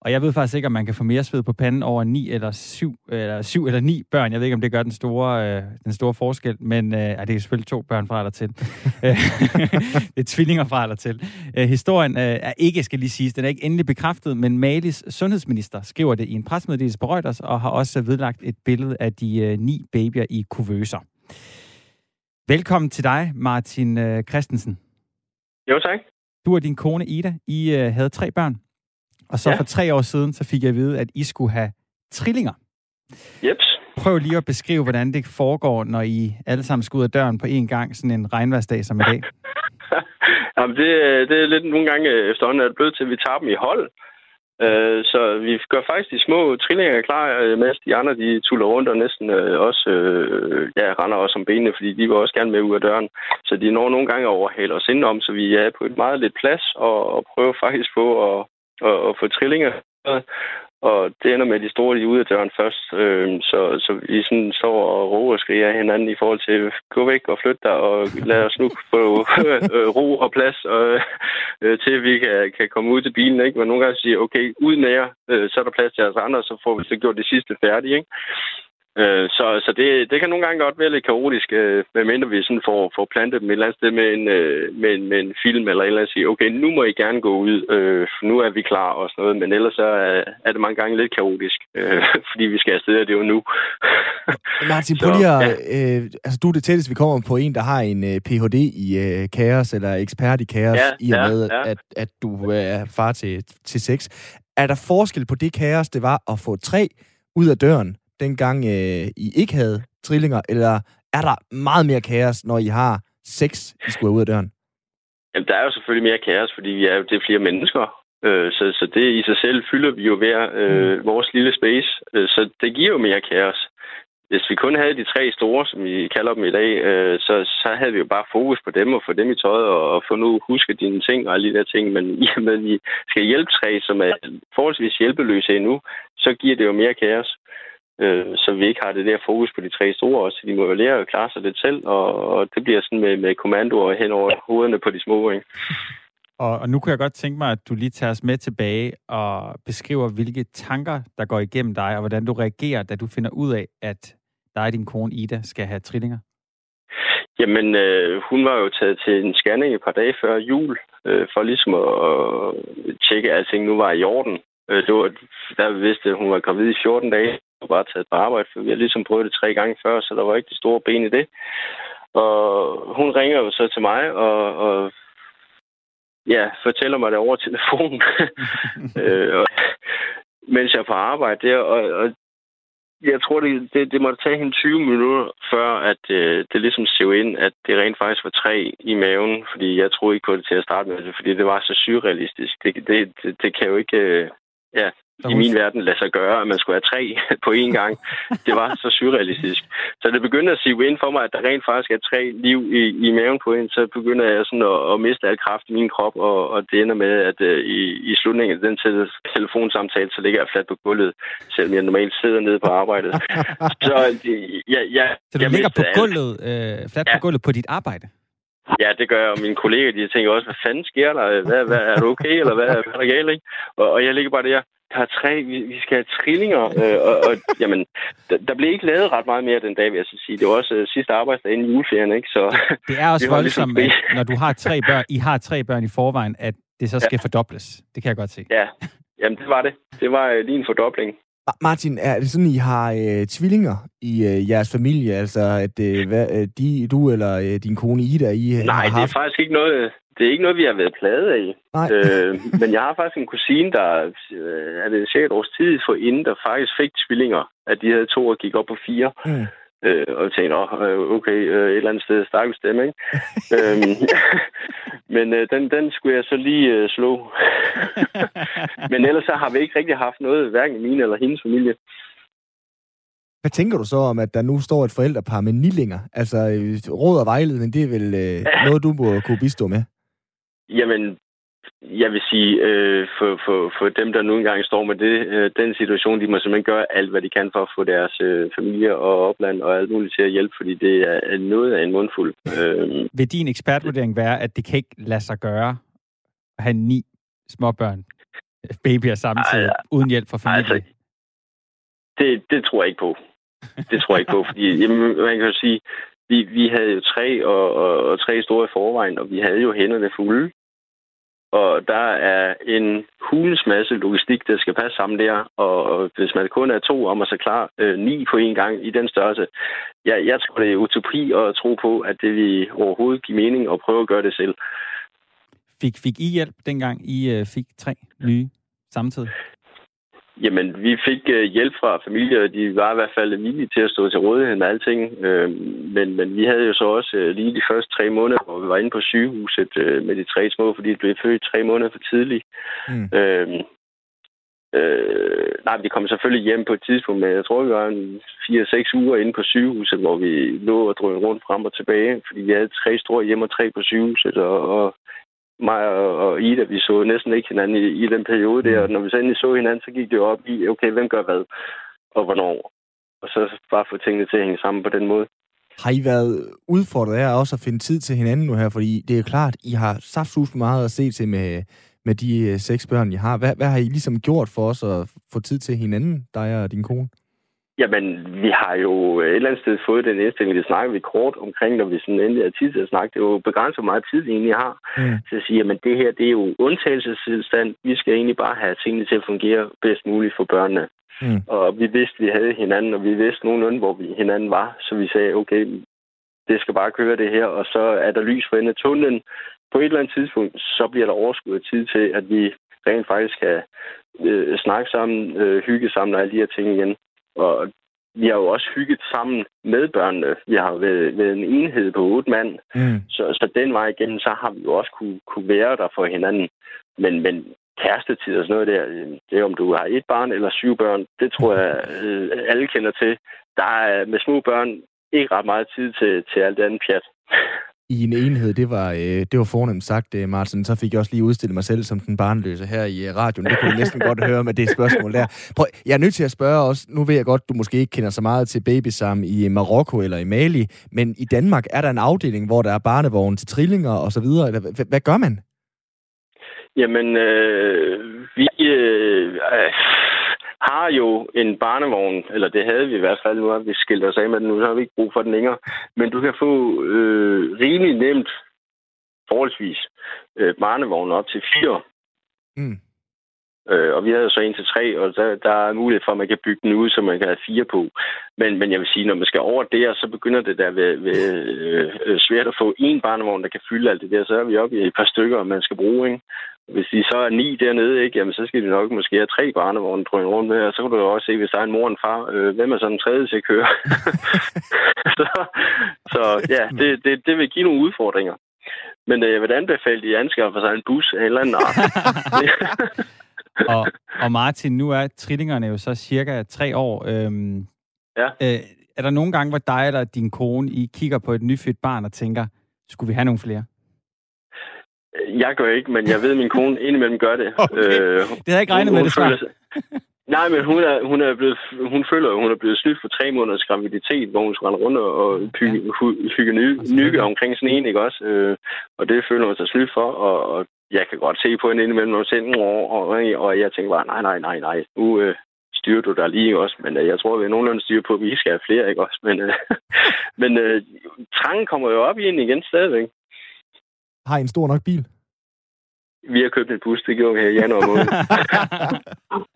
Og jeg ved faktisk ikke, om man kan få mere sved på panden over ni eller syv, eller syv eller ni børn. Jeg ved ikke, om det gør den store, øh, den store forskel, men øh, det er selvfølgelig to børn fra eller til. det er tvillinger fra eller til. Øh, historien øh, er ikke, skal lige sige, den er ikke endelig bekræftet, men Malis sundhedsminister skriver det i en presmeddelelse på Reuters, og har også vedlagt et billede af de øh, ni babyer i kuvøser. Velkommen til dig, Martin øh, Christensen. Jo, tak. Du og din kone Ida, I øh, havde tre børn. Og så ja. for tre år siden, så fik jeg at vide, at I skulle have trillinger. Jeps. Prøv lige at beskrive, hvordan det foregår, når I alle sammen skal ud af døren på én gang, sådan en regnværsdag som i dag. Jamen, det, det er lidt nogle gange efterhånden, at det blevet til, at vi tager dem i hold. Uh, så vi gør faktisk de små trillinger klar, uh, mens de andre de tuller rundt og næsten uh, også uh, ja, render også om benene, fordi de vil også gerne med ud af døren. Så de når nogle gange overhale os indenom, så vi er på et meget lidt plads og, og prøver faktisk på at, og, og få trillinger. Og det ender med, at de store de er ude af døren først. Øh, så, så vi sådan står og roer og skriger hinanden i forhold til, gå væk og flytte dig, og lad os nu få øh, ro og plads, og, øh, til vi kan, kan komme ud til bilen. Ikke? Men nogle gange siger okay, ud nær, øh, så er der plads til os andre, så får vi så gjort det sidste færdigt. Ikke? Øh, så så det, det kan nogle gange godt være lidt kaotisk, øh, medmindre vi sådan får, får plantet dem et eller andet sted med en, øh, med, en, med en film eller et eller andet sige, okay, nu må I gerne gå ud, øh, nu er vi klar og sådan noget. Men ellers så er, er det mange gange lidt kaotisk, øh, fordi vi skal afsted, og det er jo nu. Martin, prøv lige at, øh, altså du er det tætteste, vi kommer på en, der har en øh, Ph.D. i øh, kaos, eller ekspert i kaos, Ja, i og med, ja. at, at du er far til, til sex. Er der forskel på det kaos, det var at få tre ud af døren, dengang øh, I ikke havde trillinger, eller er der meget mere kaos, når I har seks, I skulle ud af døren? Jamen, der er jo selvfølgelig mere kaos, fordi vi er jo det er flere mennesker. Øh, så, så det i sig selv fylder vi jo hver øh, vores lille space. Øh, så det giver jo mere kaos. Hvis vi kun havde de tre store, som vi kalder dem i dag, øh, så, så havde vi jo bare fokus på dem og få dem i tøjet og, og få nu huske dine ting og alle de der ting. Men i og med, at vi skal hjælpe tre, som er forholdsvis hjælpeløse endnu, så giver det jo mere kaos. Øh, så vi ikke har det der fokus på de tre store også. De må jo lære at klare sig lidt selv, og, og det bliver sådan med, med kommandoer hen over hovederne på de små. Ikke? Og, og nu kunne jeg godt tænke mig, at du lige tager os med tilbage og beskriver, hvilke tanker, der går igennem dig, og hvordan du reagerer, da du finder ud af, at dig og din kone Ida skal have trillinger. Jamen, øh, hun var jo taget til en scanning et par dage før jul, øh, for ligesom at, at tjekke, at alting nu var i orden. Øh, det var, der vi vidste, at hun var gravid i 14 dage, og bare taget på arbejde, for vi har ligesom prøvet det tre gange før, så der var ikke de store ben i det. Og hun ringer jo så til mig, og, og ja, fortæller mig det over telefonen, øh, og, mens jeg er på arbejde der, og, og jeg tror, det, det, det måtte tage hende 20 minutter, før at øh, det ligesom sev ind, at det rent faktisk var tre i maven, fordi jeg troede ikke på det til at starte med, fordi det var så surrealistisk. Det, det, det, det kan jo ikke... Øh, ja, i min verden lade sig gøre, at man skulle have tre på én gang. Det var så surrealistisk. Så det begyndte at sige ind for mig, at der rent faktisk er tre liv i, i maven på en, så begynder jeg sådan at, at miste al kraft i min krop, og, og det ender med, at uh, i, i slutningen af den tel- telefonsamtale, så ligger jeg fladt på gulvet, selvom jeg normalt sidder nede på arbejdet. så øh, ja, ja, Så du jeg ligger på gulvet, øh, fladt på Ja. gulvet på dit arbejde. Ja, det gør jeg, og mine kolleger, de tænker også, hvad fanden sker der? Hvad, hvad, er du okay, eller hvad, hvad er der galt, ikke? Og, og jeg ligger bare der, der er tre, vi, vi skal have trillinger, øh, og, og jamen, der, der blev ikke lavet ret meget mere den dag, vil jeg så sige. Det var også øh, sidste arbejdsdag inden juleferien, ikke? Så Det er også Det ligesom voldsomt, at når du har tre børn, I har tre børn i forvejen, at det så skal fordobles. Det kan jeg godt se. ja, jamen det var det. Det var øh, lige en fordobling. Ma- Martin, er det sådan, I har øh, tvillinger i øh, jeres familie? Altså, at øh, hvad, øh, de, du eller øh, din kone Ida, I øh, Nej, har det haft... er faktisk ikke noget, det er ikke noget, vi har været pladet af. Nej. Øh, men jeg har faktisk en kusine, der øh, er det cirka et års tid for inden, der faktisk fik tvillinger. At de havde to og gik op på fire. Mm. Øh, og jeg tænkte, "Åh, øh, okay, øh, et eller andet sted stakkels dem, ikke? øhm, men øh, den, den skulle jeg så lige øh, slå. men ellers så har vi ikke rigtig haft noget, hverken min eller hendes familie. Hvad tænker du så om, at der nu står et forældrepar med nillinger? Altså, øh, råd og vejledning, det er vel øh, noget, du må kunne bistå med? Jamen, jeg vil sige, øh, for, for, for dem, der nu engang står med det, øh, den situation, de må simpelthen gøre alt, hvad de kan for at få deres øh, familie og opland og alt muligt til at hjælpe, fordi det er noget af en mundfuld. Øh, Vil din ekspertvurdering være, at det kan ikke lade sig gøre at have ni småbørn, babyer samtidig, Ej, uden hjælp fra familien? altså, det, det tror jeg ikke på. Det tror jeg ikke på, fordi jamen, man kan jo sige, vi, vi havde jo tre og, og, og tre store i forvejen, og vi havde jo hænderne fulde. Og der er en hulens masse logistik, der skal passe sammen der. Og hvis man kun er to om at så klar øh, ni på en gang i den størrelse, ja, jeg tror, det er utopi at tro på, at det vil overhovedet give mening at prøve at gøre det selv. Fik, fik I hjælp, dengang I øh, fik tre nye samtidig? Jamen, vi fik øh, hjælp fra familier, og de var i hvert fald villige til at stå til rådighed med alting. Øh, men, men vi havde jo så også øh, lige de første tre måneder, hvor vi var inde på sygehuset øh, med de tre små, fordi de blev født tre måneder for tidligt. Mm. Øh, øh, nej, vi kom selvfølgelig hjem på et tidspunkt, men jeg tror, vi var en 4-6 uger inde på sygehuset, hvor vi lå og drønede rundt frem og tilbage, fordi vi havde tre store hjem og tre på sygehuset, og, og mig og, Ida, vi så næsten ikke hinanden i, i den periode der, og når vi så endelig så hinanden, så gik det jo op i, okay, hvem gør hvad, og hvornår. Og så bare få tingene til at hænge sammen på den måde. Har I været udfordret af også at finde tid til hinanden nu her? Fordi det er jo klart, I har saftsus meget at se til med, med de øh, seks børn, I har. Hvad, hvad har I ligesom gjort for os at få tid til hinanden, dig og din kone? Jamen, vi har jo et eller andet sted fået den indstilling, det snakker vi kort omkring, når vi sådan endelig har tid til at snakke. Det er jo begrænset, hvor meget tid vi egentlig har Mm. til at sige, at det her det er jo undtagelsestilstand. Vi skal egentlig bare have tingene til at fungere bedst muligt for børnene. Mm. Og vi vidste, vi havde hinanden, og vi vidste nogenlunde, hvor vi hinanden var. Så vi sagde, okay, det skal bare køre det her, og så er der lys for enden af tunnelen. På et eller andet tidspunkt, så bliver der overskud af tid til, at vi rent faktisk kan øh, snakke sammen, øh, hygge sammen og alle de her ting igen. Og vi har jo også hygget sammen med børnene. Vi har været, været en enhed på otte mand, Mm. så, så den vej igennem, så har vi jo også kunne, kunne være der for hinanden. Men, men kærestetid og sådan noget der, øh, det er om du har et barn eller syv børn, det tror jeg øh, alle kender til. Der er med små børn ikke ret meget tid til, til alt det andet pjat. I en enhed, det var, øh, det var fornemt sagt, øh, Martin. Så fik jeg også lige udstillet mig selv som den barnløse her i øh, radioen. Det kunne du næsten godt høre med det spørgsmål der. Prøv, jeg er nødt til at spørge også, nu ved jeg godt, du måske ikke kender så meget til babysam i øh, Marokko eller i Mali, men i Danmark er der en afdeling, hvor der er barnevogn til trillinger og så videre. Eller, hvad, hvad gør man? Jamen, øh, vi øh, øh, har jo en barnevogn, eller det havde vi i hvert fald, nu har vi skilt os af med den, nu har vi ikke brug for den længere. Men du kan få øh, rimelig nemt, forholdsvis, øh, barnevogn op til fire. Mm. Øh, og vi havde så en til tre, og der, der er mulighed for, at man kan bygge den ud, så man kan have fire på. Men, men jeg vil sige, når man skal over der, så begynder det der ved, ved, øh, øh, svært at få en barnevogn, der kan fylde alt det der. Så er vi oppe i et par stykker, man skal bruge, ikke? Hvis de så er ni dernede, ikke, jamen, så skal de nok måske have tre barnevogne drøne rundt med, og så kan du jo også se, hvis der er en mor og en far, øh, hvem er så den tredje til at køre? så, så ja, det, det, det vil give nogle udfordringer. Men øh, jeg vil anbefale, at de anskaffer sig en bus en eller anden art. og, og Martin, nu er trillingerne jo så cirka tre år. Øhm, Ja. Øh, er der nogle gange, hvor dig eller din kone, I kigger på et nyfødt barn og tænker, skulle vi have nogle flere? Jeg gør ikke, men jeg ved, at min kone indimellem gør det. Okay. Det havde jeg ikke regnet med, det svar. Nej, men hun er, hun er blevet, hun føler, at hun er blevet snydt for tre måneders graviditet, hvor hun skulle rende rundt og, hygge, hygge ny, nykke omkring sådan en, ikke også? Øh, og det føler hun sig snydt for, og, og jeg kan godt se på hende indimellem, når hun siger, og, og, og jeg tænker bare, nej, nej, nej, nej, nu øh, styrer du der lige også, men øh, jeg tror, vi er nogenlunde styr på, at vi skal have flere, ikke også? Men, øh, men øh, trangen kommer jo op i en igen stadigvæk. Har I en stor nok bil? Vi har købt en bus, det gjorde vi her i januar måned.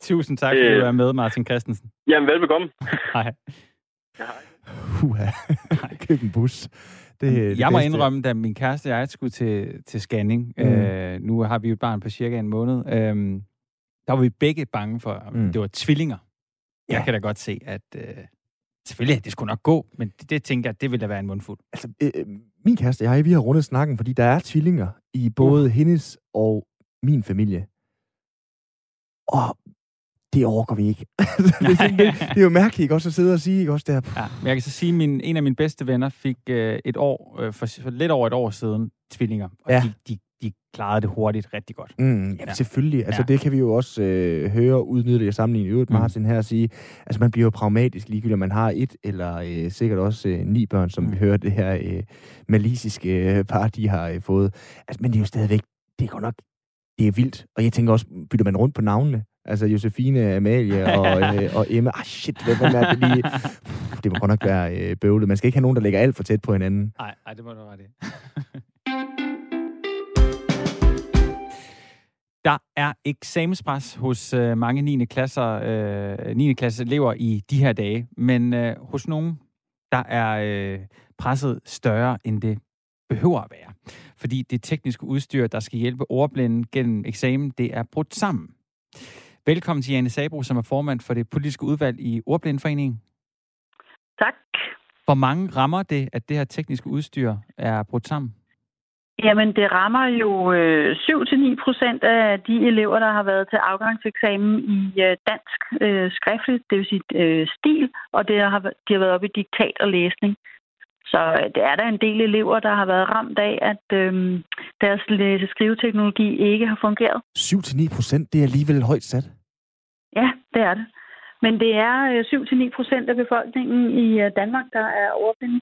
Tusind tak, fordi Øh. du er med, Martin Christensen. Jamen, velbekomme. Hej. Uha. Køb en bus. Det, jeg må indrømme, da min kæreste og jeg skulle til, til scanning, Mm. øh, nu har vi jo et barn på cirka en måned, øh, der var vi begge bange for, Mm. mm. det var tvillinger. Jeg Ja. kan da godt se, at øh, selvfølgelig, det skulle nok gå, men det, det tænker jeg, det ville da være en mundfuld. Altså, øh, min kæreste og jeg, vi har rundet snakken, fordi der er tvillinger i både uh. hendes og min familie. Og det overgår vi ikke. det, er det, det er jo mærkeligt ikke også at sidde og sige, ikke også der. Ja, men jeg kan så sige, at min, en af mine bedste venner fik øh, et år, øh, for, for lidt over et år siden, tvillinger. Og ja. de, de, de klarede det hurtigt rigtig godt. Mm, ja. Ja. selvfølgelig. Altså, Ja. det kan vi jo også øh, høre, udnytte og sammenligne i øvrigt, Mm. Martin her og sige, altså man bliver jo pragmatisk ligegyldigt, om man har et eller øh, sikkert også øh, ni børn, som Mm. vi hører det her øh, malisiske øh, par, de har øh, fået. Altså, men det er jo stadigvæk, det er godt nok, det er vildt. Og jeg tænker også, bytter man rundt på navnene? Altså Josefine, Amalie og, øh, og Emma. Ah, shit, hvem er det lige? Puh, Det må godt nok være øh, bøvlet. Man skal ikke have nogen, der ligger alt for tæt på hinanden. Nej, nej, det må du ret i. Der er eksamenspres hos øh, mange 9. klasser, øh, 9. klasse elever i de her dage, men øh, hos nogen, der er øh, presset større, end det behøver at være. Fordi det tekniske udstyr, der skal hjælpe ordblinde gennem eksamen, det er brudt sammen. Velkommen til Jane Sabro, som er formand for det politiske udvalg i Ordblindeforeningen. Tak. Hvor mange rammer det, at det her tekniske udstyr er brudt sammen? Jamen, det rammer jo øh, 7-9 procent af de elever, der har været til afgangseksamen i øh, dansk øh, skriftligt, det vil sige øh, stil, og det har, de har været oppe i diktat og læsning. Så øh, det er der en del elever, der har været ramt af, at øh, deres læse-skriveteknologi ikke har fungeret. 7-9 procent, det er alligevel højt sat. Ja, det er det. Men det er øh, 7-9 procent af befolkningen i øh, Danmark, der er ordblinde.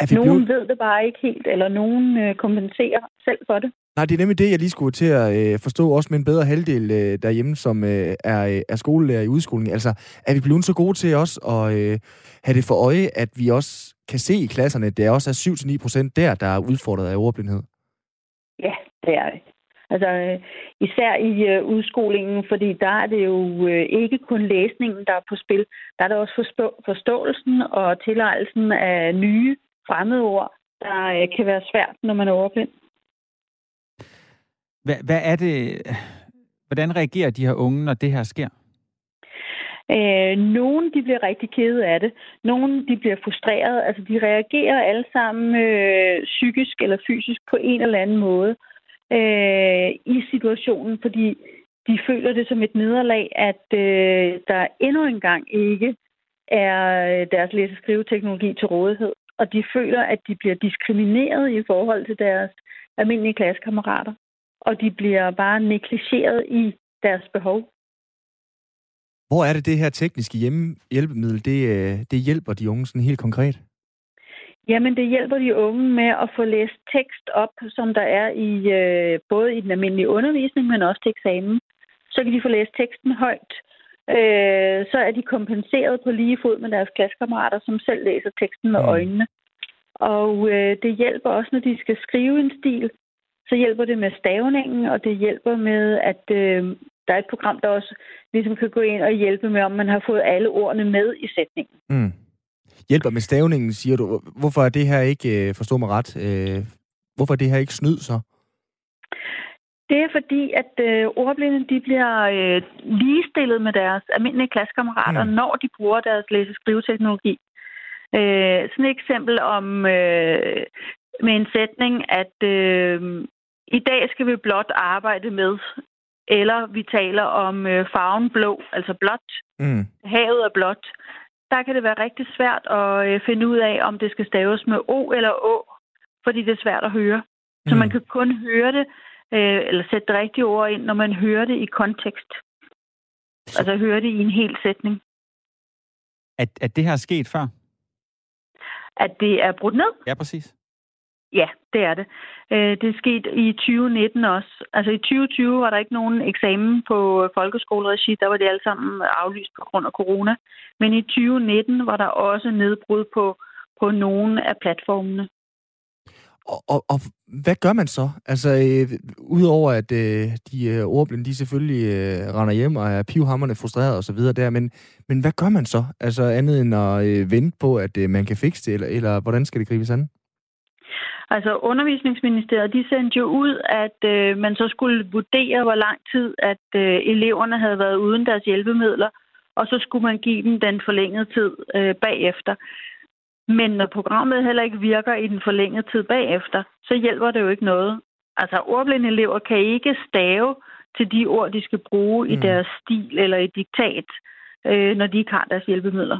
Er vi Nogen blevet... ved det bare ikke helt, eller nogen øh, kompenserer selv for det. Nej, det er nemlig det, jeg lige skulle til at øh, forstå, også med en bedre halvdel øh, derhjemme, som øh, er, øh, er skolelærer i udskoling. Altså, er vi blevet så gode til også at øh, have det for øje, at vi også kan se i klasserne, at det også er 7-9 procent der, der er udfordret af ordblindhed? Ja, det er det. Altså, øh, især i øh, udskolingen, fordi der er det jo øh, ikke kun læsningen, der er på spil. Der er det også forstå- forståelsen og tilegnelsen af nye fremmedord, der øh, kan være svært, når man er overblind. Hvad, hvad er det... Hvordan reagerer de her unge, når det her sker? Øh, nogle de bliver rigtig kede af det. Nogle de bliver frustreret. Altså de reagerer alle sammen øh, psykisk eller fysisk på en eller anden måde øh, i situationen, fordi de føler det som et nederlag, at øh, der endnu engang ikke er deres læse-skrive-teknologi til rådighed. Og de føler, at de bliver diskrimineret i forhold til deres almindelige klassekammerater. Og de bliver bare negligeret i deres behov. Hvor er det, det her tekniske hjemme, hjælpemiddel, det, øh, det hjælper de unge sådan helt konkret? Jamen, det hjælper de unge med at få læst tekst op, som der er i øh, både i den almindelige undervisning, men også til eksamen. Så kan de få læst teksten højt. Øh, så er de kompenseret på lige fod med deres klassekammerater, som selv læser teksten med Mm. øjnene. Og øh, det hjælper også, når de skal skrive en stil, så hjælper det med stavningen, og det hjælper med, at øh, der er et program, der også ligesom kan gå ind og hjælpe med, om man har fået alle ordene med i sætningen. Mm. Hjælper med stavningen, siger du. Hvorfor er det her ikke, øh, forstå mig ret, øh, hvorfor er det her ikke snyd så? Det er fordi, at øh, ordblinde de bliver øh, ligestillet med deres almindelige klassekammerater, Mm. når de bruger deres læse-skrive-teknologi. Øh, sådan et eksempel om øh, med en sætning, at øh, i dag skal vi blot arbejde med, eller vi taler om øh, farven blå, altså blåt. Mm. Havet er blåt. Der kan det være rigtig svært at øh, finde ud af, om det skal staves med O eller Å, fordi det er svært at høre. Så Mm. man kan kun høre det, øh, eller sætte det rigtige ord ind, når man hører det i kontekst. Så- Altså høre det i en hel sætning. At, at det her er sket før? At det er brudt ned, Ja, præcis. ja, det er det. Øh, det er sket i 2019 også. Altså i 2020 var der ikke nogen eksamen på folkeskoleregi, der var det alle sammen aflyst på grund af corona. Men i 2019 var der også nedbrud på, på nogle af platformene. Og, og, og hvad gør man så? Altså, øh, udover at øh, de øh, ordblinde, de selvfølgelig øh, render hjem og er pivhammerne frustreret og så videre der, men, men hvad gør man så? Altså andet end at øh, vente på, at øh, man kan fikse det, eller, eller hvordan skal det gribes an? Altså undervisningsministeriet, de sendte jo ud, at øh, man så skulle vurdere, hvor lang tid, at øh, eleverne havde været uden deres hjælpemidler, og så skulle man give dem den forlængede tid øh, bagefter. Men når programmet heller ikke virker i den forlængede tid bagefter, så hjælper det jo ikke noget. Altså ordblinde elever kan ikke stave til de ord, de skal bruge mm. i deres stil eller i diktat, øh, når de ikke har deres hjælpemidler.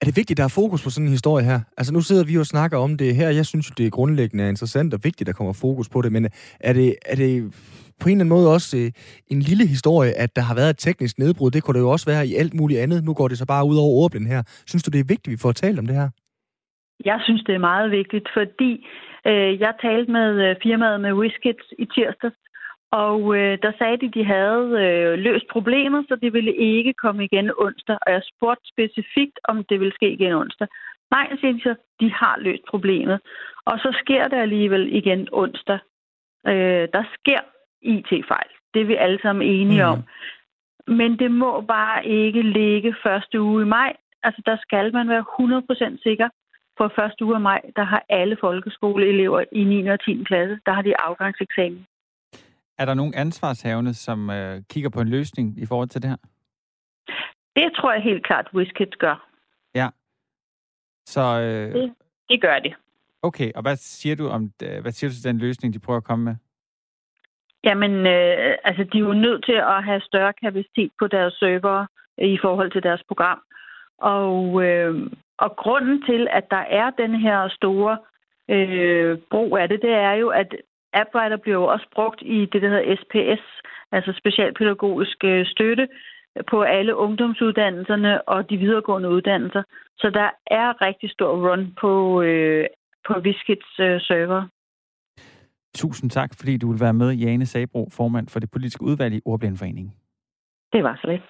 Er det vigtigt, at der er fokus på sådan en historie her? Altså nu sidder vi jo og snakker om det her. Jeg synes jo, det er grundlæggende interessant og vigtigt, at der kommer fokus på det. Men er det, er det på en eller anden måde også øh, en lille historie, at der har været et teknisk nedbrud? Det kunne det jo også være i alt muligt andet. Nu går det så bare ud over ordblind her. Synes du, det er vigtigt, at vi får talt om det her? Jeg synes, det er meget vigtigt, fordi øh, jeg talte med øh, firmaet med Whiskits i tirsdags, og øh, der sagde de, de havde øh, løst problemet, så det ville ikke komme igen onsdag. Og jeg spurgte specifikt, om det ville ske igen onsdag. Nej, siger de så, de har løst problemet. Og så sker det alligevel igen onsdag. Øh, der sker IT-fejl. Det er vi alle sammen enige Mhm. om. Men det må bare ikke ligge første uge i maj. Altså, der skal man være 100% sikker. For første uge af maj, der har alle folkeskoleelever i 9. og 10. klasse, der har de afgangseksamen. Er der nogen ansvarshavende, som øh, kigger på en løsning i forhold til det her? Det tror jeg helt klart, WizKids gør. Så øh, Det- Det gør de. okay, og hvad siger du om øh, hvad siger du til den løsning, de prøver at komme med? Jamen, øh, altså, de er jo nødt til at have større kapacitet på deres server øh, i forhold til deres program. Og, øh, og grunden til, at der er den her store øh, brug af det, det er jo, at AppWriter bliver jo også brugt i det, der hedder SPS, altså specialpædagogisk øh, støtte, på alle ungdomsuddannelserne og de videregående uddannelser. Så der er rigtig stor run på, øh, på Viskits øh, server. Tusind tak, fordi du vil være med, Jane Sabro, formand for det politiske udvalg i Ordblindforeningen. Det var så lidt.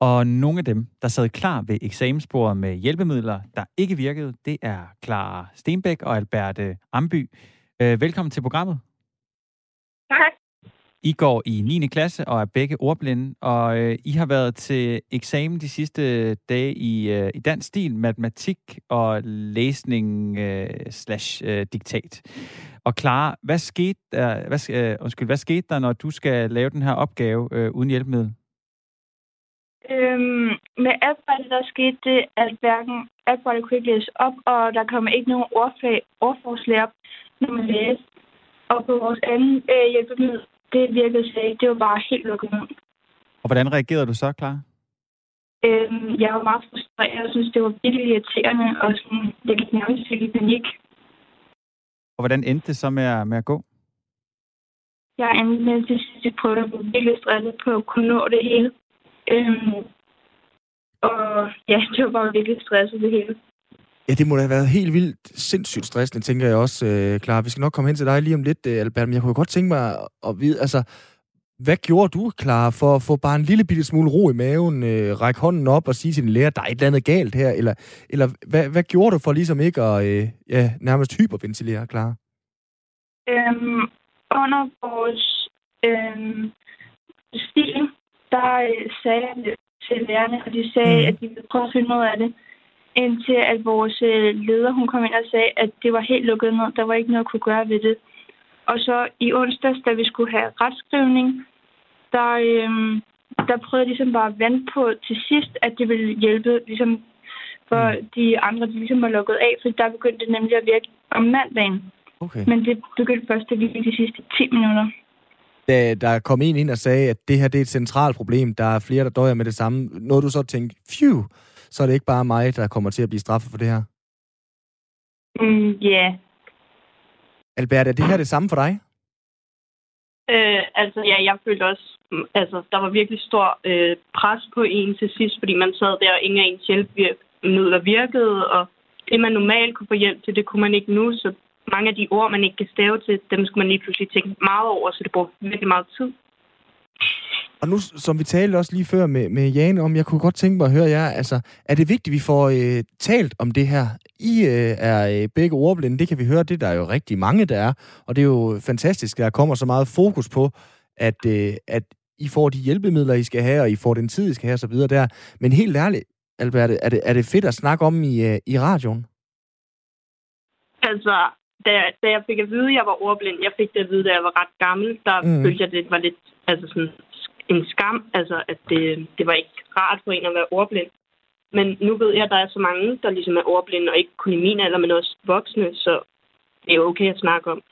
Og nogle af dem, der sad klar ved eksamensbordet med hjælpemidler, der ikke virkede, det er Clara Stenbæk og Alberte Amby. Øh, velkommen til programmet. Tak. I går i 9. klasse og er begge ordblinde, og øh, I har været til eksamen de sidste dage i, øh, i dansk stil, matematik og læsning øh, slash øh, diktat. Og Clara, hvad skete, der, hvad, øh, undskyld, hvad skete der, når du skal lave den her opgave øh, uden hjælpemiddel? Øhm, med arbejdet, der skete det, at hverken arbejdet kunne ikke læses op, og der kom ikke nogen ordfag, ordforslag op, når man læste. Og på vores anden øh, hjælpemiddel, det virkede slet ikke. Det var bare helt lukket ned. Og hvordan reagerede du så, Clara? Øhm, jeg var meget frustreret. Jeg synes, det var virkelig irriterende, og sådan, det gik nærmest helt i panik. Og hvordan endte det så med at, med at gå? Jeg endte med til sidste prøve, at blive virkelig stresset på at kunne nå det hele. Øhm, og ja, det var bare virkelig stresset det hele. Ja, det må da have været helt vildt sindssygt stressende, tænker jeg også, øh, Clara. Vi skal nok komme hen til dig lige om lidt, øh, Albert, men jeg kunne godt tænke mig at, vide, altså, hvad gjorde du, Clara, for at få bare en lille bitte smule ro i maven, øh, række hånden op og sige til din lærer, der er et eller andet galt her, eller, eller hvad, hvad gjorde du for ligesom ikke at øh, ja, nærmest hyperventilere, Clara? Øhm, under vores øhm, stil, der øh, sagde jeg til lærerne, og de sagde, mm. at de ville prøve at finde ud af det. Indtil at vores øh, leder, hun kom ind og sagde, at det var helt lukket ned. Der var ikke noget, at kunne gøre ved det. Og så i onsdags, da vi skulle have retskrivning, der, øhm, der prøvede jeg ligesom bare at vente på til sidst, at det ville hjælpe, ligesom for Mm. mm. de andre, de ligesom var lukket af, for der begyndte det nemlig at virke om mandagen. Okay. Men det begyndte først at virke de sidste 10 minutter. Da der kom en ind og sagde, at det her det er et centralt problem, der er flere, der døjer med det samme, noget du så tænkte, phew, så er det ikke bare mig, der kommer til at blive straffet for det her. Mm, Ja, yeah. Albert, er det her det samme for dig? Øh, altså, ja, jeg følte også, mm, altså, der var virkelig stor øh, pres på en til sidst, fordi man sad der, og ingen af ens hjælpemidler virkede, og det, man normalt kunne få hjælp til, det kunne man ikke nu, så mange af de ord, man ikke kan stave til, dem skulle man lige pludselig tænke meget over, så det brugte virkelig meget tid. Og nu, som vi talte også lige før med, med Jane om, jeg kunne godt tænke mig at høre jer, altså, er det vigtigt, at vi får øh, talt om det her? I øh, er øh, begge ordblinde, det kan vi høre, det er der jo rigtig mange, der er, og det er jo fantastisk, at der kommer så meget fokus på, at, øh, at I får de hjælpemidler, I skal have, og I får den tid, I skal have, og så videre der. Men helt ærligt, Albert, er det, er det fedt at snakke om i, øh, i radioen? Altså, da, jeg- da jeg fik at vide, at jeg var ordblind, jeg fik det at vide, da jeg var ret gammel, der Mm. følte jeg, det var lidt altså sådan, en skam, altså at det, det var ikke rart for en at være ordblind. Men nu ved jeg, at der er så mange, der ligesom er ordblinde, og ikke kun i min alder, men også voksne, så det er jo okay at snakke om.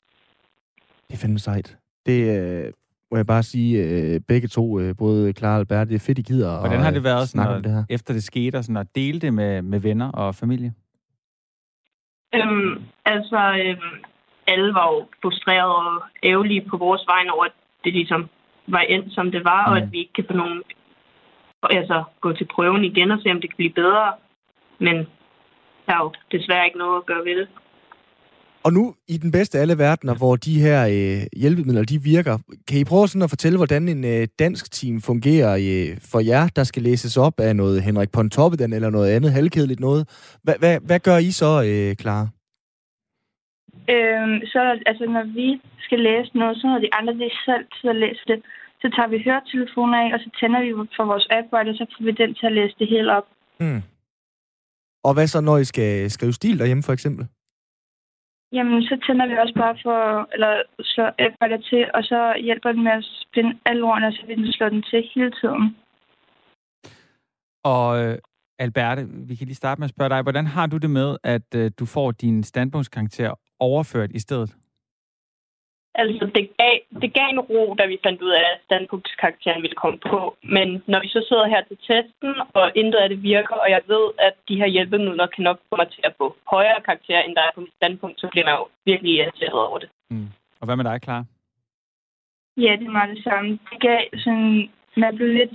Det er fandme sejt. Det øh, må jeg bare sige, øh, begge to, øh, både Clara og Albert, det er fedt, I gider Hvordan har at, det været, sådan, om det her? at, efter det skete, og sådan at dele det med, med venner og familie? Øhm, altså, øhm, alle var jo frustrerede og ærgerlige på vores vegne over, at det ligesom var endt, som det var, mm. og at vi ikke kan få nogen, altså, gå til prøven igen og se, om det kan blive bedre. Men der er jo desværre ikke noget at gøre ved det. Og nu, i den bedste af alle verdener, hvor de her øh, hjælpemidler, de virker, kan I prøve sådan at fortælle, hvordan en øh, dansk team fungerer øh, for jer, der skal læses op af noget Henrik Pontoppidan eller noget andet halvkedeligt noget? Hva, hva, hvad gør I så, øh, Clara? Øhm, så altså, når vi skal læse noget, så når de andre de selv til at læse det, så tager vi høretelefoner af, og så tænder vi for vores app, og så får vi den til at læse det hele op. Hmm. Og hvad så, når I skal skrive stil derhjemme, for eksempel? Jamen, så tænder vi også bare for, eller slår app til, og så hjælper den med at finde alle ordene, så vi den slår den til hele tiden. Og øh, Alberte, vi kan lige starte med at spørge dig, hvordan har du det med, at øh, du får din standpunktskarakter overført i stedet? Altså, det gav, det gav en ro, da vi fandt ud af, at standpunktskarakteren ville komme på. Men når vi så sidder her til testen, og intet af det virker, og jeg ved, at de her hjælpemidler kan nok få mig til at få højere karakter, end der er på mit standpunkt, så bliver man jo virkelig irriteret over det. Mm. Og hvad med dig, Clara? Ja, det er meget det samme. Det gav sådan man blev lidt...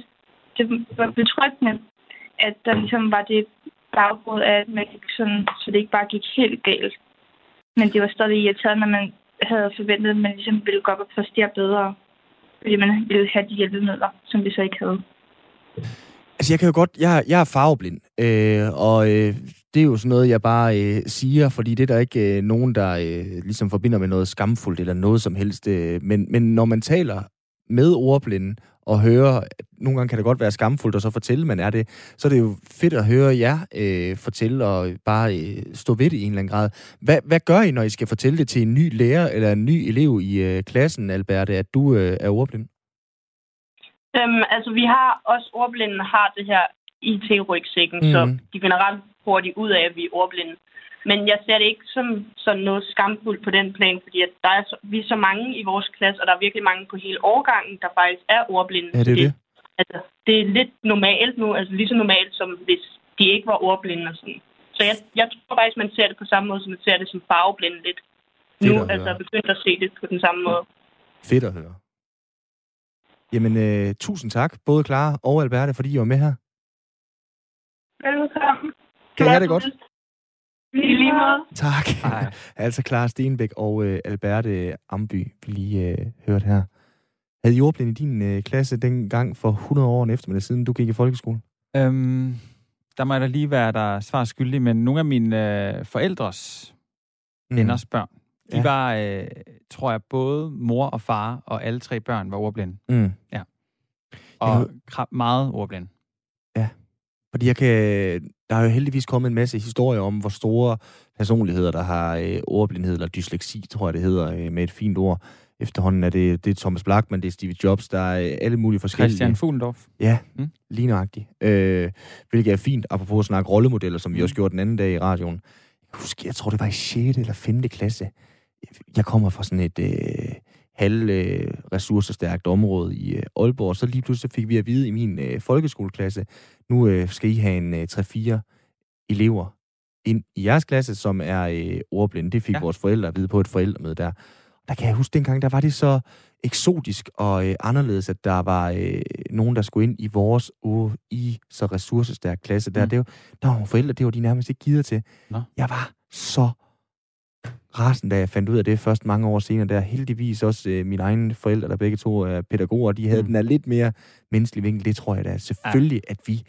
Det var betryggende, at der ligesom var det baggrund af, at man ikke sådan, så det ikke bare gik helt galt. Men det var stadig irriterende, når man havde forventet, at man ligesom ville gå op og præstere bedre. Fordi man ville have de hjælpemidler, som vi så ikke havde. Altså, jeg kan jo godt... Jeg, jeg er farveblind, øh, og øh, det er jo sådan noget, jeg bare øh, siger, fordi det er der ikke øh, nogen, der øh, ligesom forbinder med noget skamfuldt eller noget som helst. Øh, men, men når man taler med ordblinde at nogle gange kan det godt være skamfuldt at så fortælle, man er det, så er det jo fedt at høre jer øh, fortælle og bare øh, stå ved det i en eller anden grad. Hvad, hvad gør I, når I skal fortælle det til en ny lærer eller en ny elev i øh, klassen, Alberte, at du øh, er ordblind? Øhm, altså, vi har også ordblinde har det her IT-rygsækken, mm. så de generelt hurtigt ud af, at vi er ordblinde. Men jeg ser det ikke som sådan noget skamfuldt på den plan, fordi at der er så, vi er så mange i vores klasse, og der er virkelig mange på hele årgangen, der faktisk er ordblinde. Ja, det er det. Altså, det er lidt normalt nu, altså lige så normalt, som hvis de ikke var ordblinde og sådan. Så jeg, jeg tror faktisk, man ser det på samme måde, som man ser det som farveblinde lidt. Fedt nu, altså begyndt at se det på den samme måde. Fedt at høre. Jamen, øh, tusind tak, både Clara og Alberte, fordi I var med her. Velkommen. Kan I have det godt? I lige måde. Tak. Altså Clara Stenbæk og øh, Alberte Amby, vi lige øh, hørt her. Havde I ordblind i din øh, klasse dengang for 100 år efter, men siden du gik i folkeskole? Øhm, der må jeg da lige være der svar skyldig, men nogle af mine øh, forældres Mm. venners børn, de Ja. var, øh, tror jeg, både mor og far og alle tre børn var ordblinde. Mm. Og ja. meget ordblinde. Fordi jeg kan, der er jo heldigvis kommet en masse historier om, hvor store personligheder, der har øh, ordblindhed, eller dysleksi, tror jeg det hedder, øh, med et fint ord. Efterhånden er det, det er Thomas Blackman, det er Steve Jobs, der er øh, alle mulige forskellige. Christian Fuglendorf. Ja, Mm. lige nøjagtigt. Øh, hvilket er fint, apropos at snakke rollemodeller, som vi Mm. også gjorde den anden dag i radioen. Jeg kan huske, jeg tror, det var i 6. eller 5. klasse. Jeg kommer fra sådan et øh, halv øh, ressourcestærkt område i øh, Aalborg, så lige pludselig fik vi at vide i min øh, folkeskoleklasse, nu øh, skal I have en øh, 3-4 elever ind i jeres klasse, som er øh, ordblinde. Det fik Ja. vores forældre at vide på et forældremøde der. Der kan jeg huske, dengang der var det så eksotisk og øh, anderledes, at der var øh, nogen, der skulle ind i vores i så ressourcestærk klasse der. Mm. Det var, der var nogle forældre, det var de nærmest ikke givet til. Nå. Jeg var så rasen, da jeg fandt ud af det først mange år senere. Der heldigvis også øh, mine egne forældre, der begge to er pædagoger, de havde Mm. den er lidt mere menneskelig vinkel. Det tror jeg da selvfølgelig, ja. at vi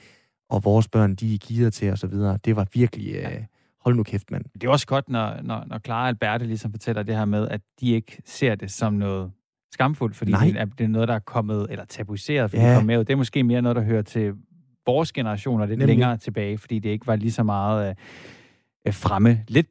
og vores børn, de er givet til og så videre. Det var virkelig... Øh, Ja. hold nu kæft, mand. Det er også godt, når, når, når Clara og Alberte ligesom fortæller det her med, at de ikke ser det som noget skamfuldt, fordi Nej. det er, det er noget, der er kommet, eller tabuiseret, fordi Ja. det kom med. Det er måske mere noget, der hører til vores generation og lidt Nemlig. længere tilbage, fordi det ikke var lige så meget øh, øh, fremme. Lidt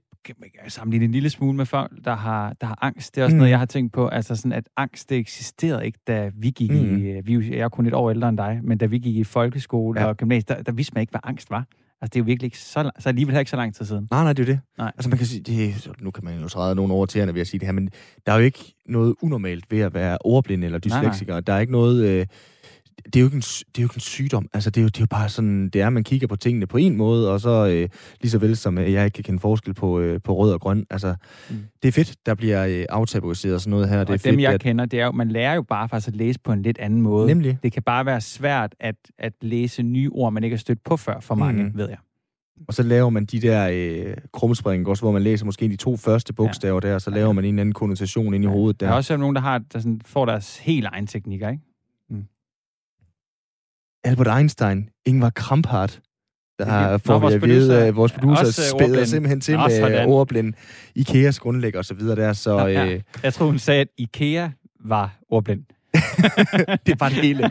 sammenligne en lille smule med folk, der har, der har angst. Det er også mm. Noget, jeg har tænkt på. Altså sådan, at angst, det eksisterede ikke, da vi gik mm. I... øh, Vi, jeg er kun et år ældre end dig, men da vi gik i folkeskole ja. Og gymnasiet, der, der vidste man ikke, hvad angst var. Altså, det er jo virkelig ikke så, lang- så alligevel ikke så lang tid siden. Nej, nej, det er jo det. Nej. Altså man kan sige, det, nu kan man jo træde nogle over tæerne ved at sige det her, men der er jo ikke noget unormalt ved at være ordblind eller nej. dysleksiker. Der er ikke noget... Øh, det er, jo ikke en, det er jo ikke en sygdom. Altså, det er jo, det er jo bare sådan, det er, man kigger på tingene på en måde, og så øh, lige så vel som øh, jeg ikke kan kende forskel på, øh, på rød og grøn. Altså, Mm. det er fedt, der bliver øh, aftabuiseret og sådan noget her. Og det er dem, fedt, jeg at, kender, det er jo, man lærer jo bare faktisk at læse på en lidt anden måde. Nemlig. Det kan bare være svært at, at læse nye ord, man ikke har stødt på før for mange, mm. Ved jeg. Og så laver man de der øh, krumspring også, hvor man læser måske de to første bogstaver ja. der, og så laver man en eller anden konnotation ind i hovedet Der der. er også nogen, der, har, der sådan, får deres helt egen teknikker, ikke? Albert Einstein, Ingvar Kamprad, der er- har, Nå, får vi vores at vide, producer. øh, vores producer også, øh, spæder ordblind. simpelthen til Nå, med sådan. ordblind. Ikeas grundlægger og så videre der, så Ja, ja. øh, Jeg tror hun sagde, at IKEA var ordblind. det bare det hele.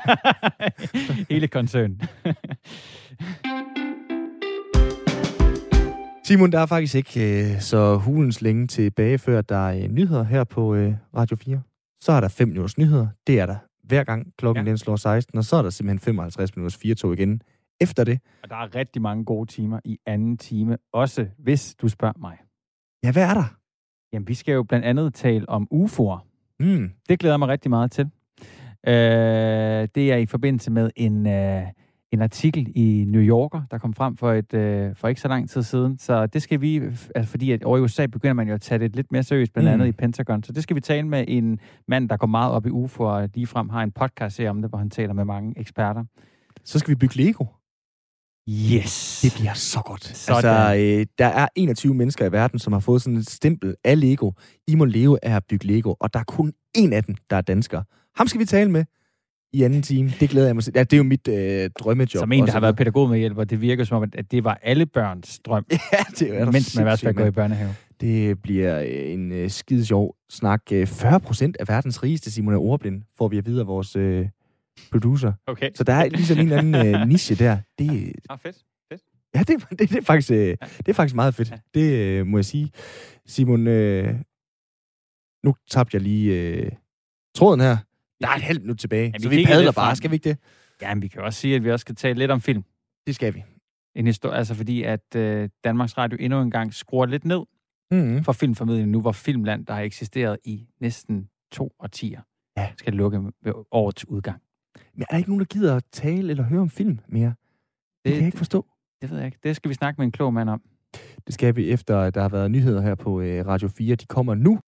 hele koncernen. Simon, der er faktisk ikke øh, så hulens længe tilbage, før der er øh, nyheder her på øh, Radio 4. Så er der 5 minutters nyheder. Det er der hver gang klokken Ja. den slår 16, og så er der simpelthen 55 minutters 4 igen efter det. Og der er rigtig mange gode timer i anden time, også hvis du spørger mig. Ja, hvad er der? Jamen, vi skal jo blandt andet tale om UFO'er. Mm. Det glæder jeg mig rigtig meget til. Øh, det er i forbindelse med en, øh, en artikel i New Yorker, der kom frem for, et, øh, for ikke så lang tid siden. Så det skal vi, altså fordi at over i USA begynder man jo at tage det lidt mere seriøst, blandt andet Mm. i Pentagon. Så det skal vi tale med en mand, der går meget op i UFO, og ligefrem har en podcast her om det, hvor han taler med mange eksperter. Så skal vi bygge Lego. Yes! Det bliver så godt. Sådan. Altså, øh, der er 21 mennesker i verden, som har fået sådan et stempel af Lego. I må leve af at bygge Lego, og der er kun en af dem, der er dansker. Ham skal vi tale med i anden time. Det glæder jeg mig til. Ja, det er jo mit øh, drømmejob. Som en, der også. har været pædagog med hjælp, og det virker som om, at det var alle børns drøm, Ja, det er mens man i hvert fald går i børnehave. Det bliver øh, en øh, skide sjov snak. Øh, 40 procent af verdens rigeste, Simon, er ordblind, får vi at vide af vores øh, producer. Okay. Så der er ligesom en eller anden øh, niche der. Det, Ah, fedt. Ja, det, det, det, er faktisk, øh, det er faktisk meget fedt. Ja. Det øh, må jeg sige. Simon, øh, nu tabte jeg lige øh, tråden her. Der er et halvt minut tilbage, Ja, vi så vi padler bare. Skal vi ikke det? Ja, men vi kan også sige, at vi også skal tale lidt om film. Det skal vi. En historie, altså fordi, at øh, Danmarks Radio endnu en gang skruer lidt ned Mm-hmm. for filmformidling nu, hvor Filmland, der har eksisteret i næsten to årtier, Ja. skal lukke ved årets udgang. Men er der ikke nogen, der gider at tale eller høre om film mere? Det, det kan jeg ikke forstå. Det ved jeg ikke. Det skal vi snakke med en klog mand om. Det skal vi efter, at der har været nyheder her på øh, Radio 4. De kommer nu.